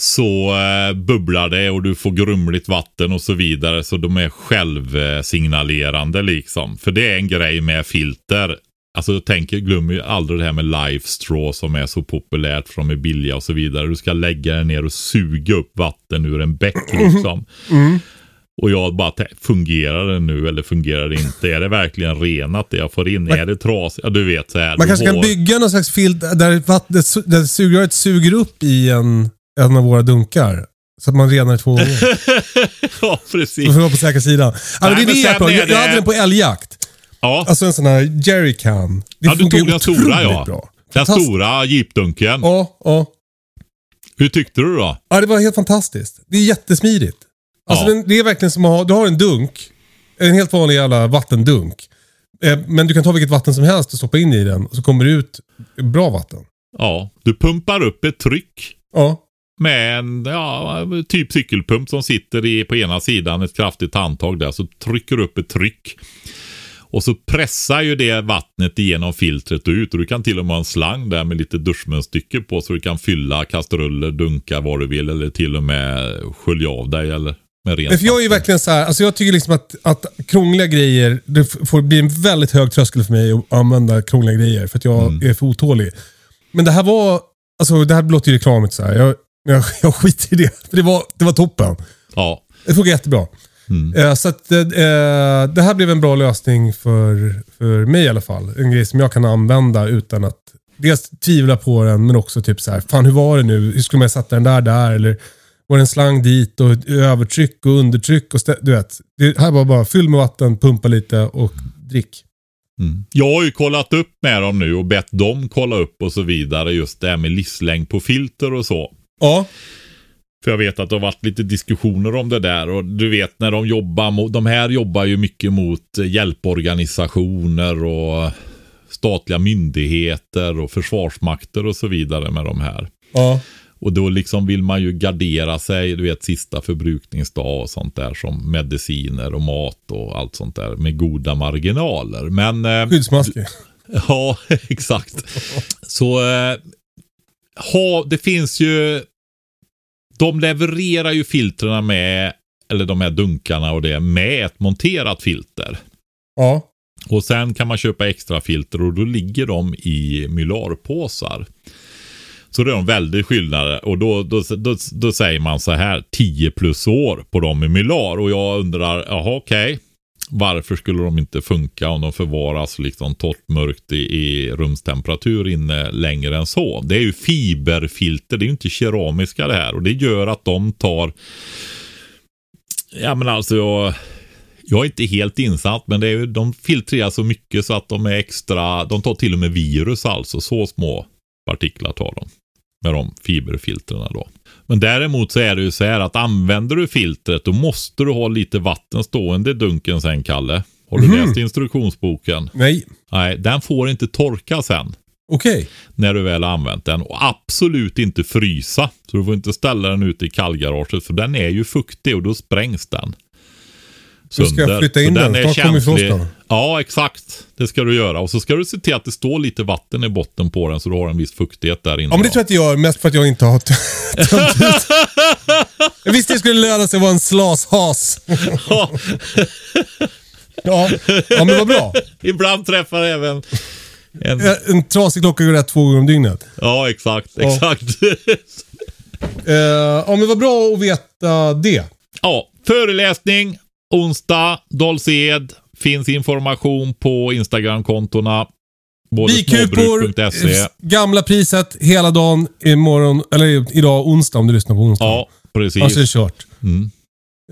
så eh, bubblar det och du får grumligt vatten och så vidare. Så de är självsignalerande liksom. För det är en grej med filter. Alltså jag tänker, glöm ju aldrig det här med Life Straw som är så populärt för de är billiga och så vidare. Du ska lägga den ner och suga upp vatten ur en bäck liksom. Och jag bara tänk, fungerar det nu eller fungerar det inte? Är det verkligen renat det jag får in? är det trasigt? Ja du vet så här. Man kanske kan har- bygga någon slags filt där, vattnet, där sugröret suger upp i en, en av våra dunkar. Så att man renar två gånger. ja precis. Så får vara på säkra sidan. Ja, men det Nej, är det jag, pratar- jag, jag hade den på älgjakt. Ja. Alltså en sån här jerrycan. Det Ja, du tog den stora ja. Bra. Den stora jeepdunken. Ja, ja. Hur tyckte du då? Ja, det var helt fantastiskt. Det är jättesmidigt. Alltså Ja. den, det är verkligen som att ha, du har en dunk. En helt vanlig jävla vattendunk. Eh, Men du kan ta vilket vatten som helst och stoppa in i den och så kommer det ut bra vatten. Ja, du pumpar upp ett tryck Ja. Med en ja, typ cykelpump som sitter i, på ena sidan, ett kraftigt handtag där, så trycker du upp ett tryck. Och så pressar ju det vattnet igenom filtret och ut. Och du kan till och med ha en slang där med lite duschmunstycke på så du kan fylla kastruller, dunkar, vad du vill. Eller till och med skölja av dig eller med rent Men för jag är ju verkligen så här, alltså jag tycker liksom att, att krångliga grejer, det får bli en väldigt hög tröskel för mig att använda krångliga grejer. För att jag Mm. är för otålig. Men det här var, alltså det här låter ju reklamigt så här. Jag, jag, jag skiter i det. För det var, det var toppen. Ja, Det funkar jättebra. Eh, så att, eh, det här blev en bra lösning för, för mig i alla fall. En grej som jag kan använda utan att dels tvivla på den, men också typ så här, fan hur var det nu? Hur skulle man sätta den där där? Eller var det en slang dit och övertryck och undertryck? Och du vet, det här var bara fyll med vatten, pumpa lite och drick. Jag har ju kollat upp med dem nu och bett dem kolla upp och så vidare. Just det här med livslängd på filter och så. Ja, För jag vet att det har varit lite diskussioner om det där och du vet när de jobbar mot, de här jobbar ju mycket mot eh, hjälporganisationer och statliga myndigheter och försvarsmakter och så vidare med de här. ja. Och då liksom vill man ju gardera sig, du vet sista förbrukningsdag och sånt där som mediciner och mat och allt sånt där med goda marginaler. Men eh, skyddsmasker. Ja, exakt. Så eh, ha, det finns ju... De levererar ju filtrerna med, eller de här dunkarna och det, med ett monterat filter. Ja. Och sen kan man köpa extra filter och då ligger de i mylarpåsar. Så det är en väldig skillnad. Och då, då, då, då säger man så här 10 plus år på dem i mylar. Och jag undrar, jaha okej. Varför skulle de inte funka om de förvaras liksom torrt mörkt i, i rumstemperatur inne längre än så? Det är ju fiberfilter, det är ju inte keramiska det här. Och det gör att de tar... Ja men alltså jag... Jag är inte helt insatt men det är ju, de filtrerar så mycket så att de är extra, de tar till och med virus alltså, så små partiklar tar de. Med de fiberfiltren då. Men däremot så är det ju så här att använder du filtret då måste du ha lite vatten stående i dunken sen Kalle. Har du läst instruktionsboken? Nej. Nej, den får inte torka sen. Okej. när du väl har använt den. Och absolut inte frysa. Så du får inte ställa den ute i kallgaraget för den är ju fuktig och då sprängs den. Då ska jag sönder. flytta Så in den. är Snart känslig. Ja, exakt. Det ska du göra. Och så ska du se till att det står lite vatten i botten på den så du har en viss fuktighet där inne. Ja, men det tror jag att det gör. Mest för att jag inte har tömt ut. Jag visste det skulle löna sig att vara en slashas. Ja, Ja, ja men vad bra. ibland träffar även en... En trasig klocka går rätt två gånger om dygnet. Ja, exakt. Exakt. Eh, ja, men vad bra att veta det. ja, föreläsning onsdag, Dolsed. Finns information på Instagram-kontona. Bikupor, eh, gamla priset hela dagen imorgon, eller idag onsdag om du lyssnar på onsdag. Ja, precis. Annars är det kört. Mm.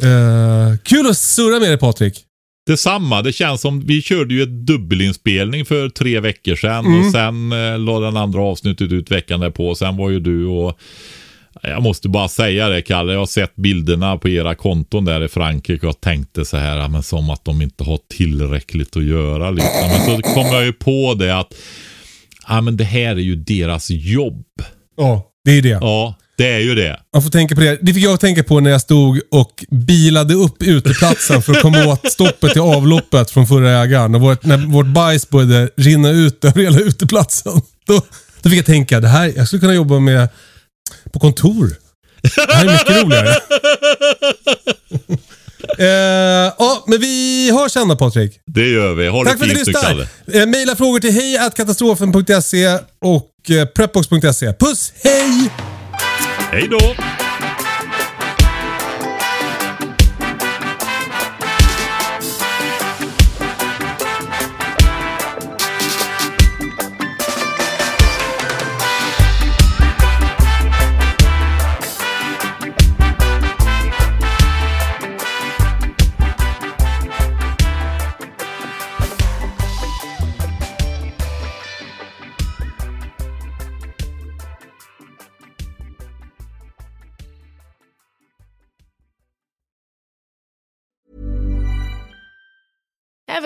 Eh, kul att surra med dig Patrik. Detsamma. Det känns som vi körde ju ett dubbelinspelning för tre veckor sedan Mm. och sen eh, la den andra avsnittet ut veckan därpå. Sen var ju du och jag måste bara säga det Kalle, jag har sett bilderna på era konton där i Frankrike och tänkte så här, men som att de inte har tillräckligt att göra. Liksom. Men så kom jag ju på det att ja, men det här är ju deras jobb. Ja, det är det. Ja, det är ju det. Man får tänka på det. Det fick jag tänka på när jag stod och bilade upp uteplatsen för att komma åt stoppet i avloppet från förra ägaren. Och vårt, när vårt bajs började rinna ut över hela uteplatsen. Då, då fick jag tänka, det här, jag skulle kunna jobba med på kontor. Det här är mycket roligare. eh, ja, men vi hörs sen då Patrik. Det gör vi. Ha Tack för att du lyssnar. Eh, maila frågor till hej.katastrofen.se och eh, prepbox.se. Puss, hej! Hej då!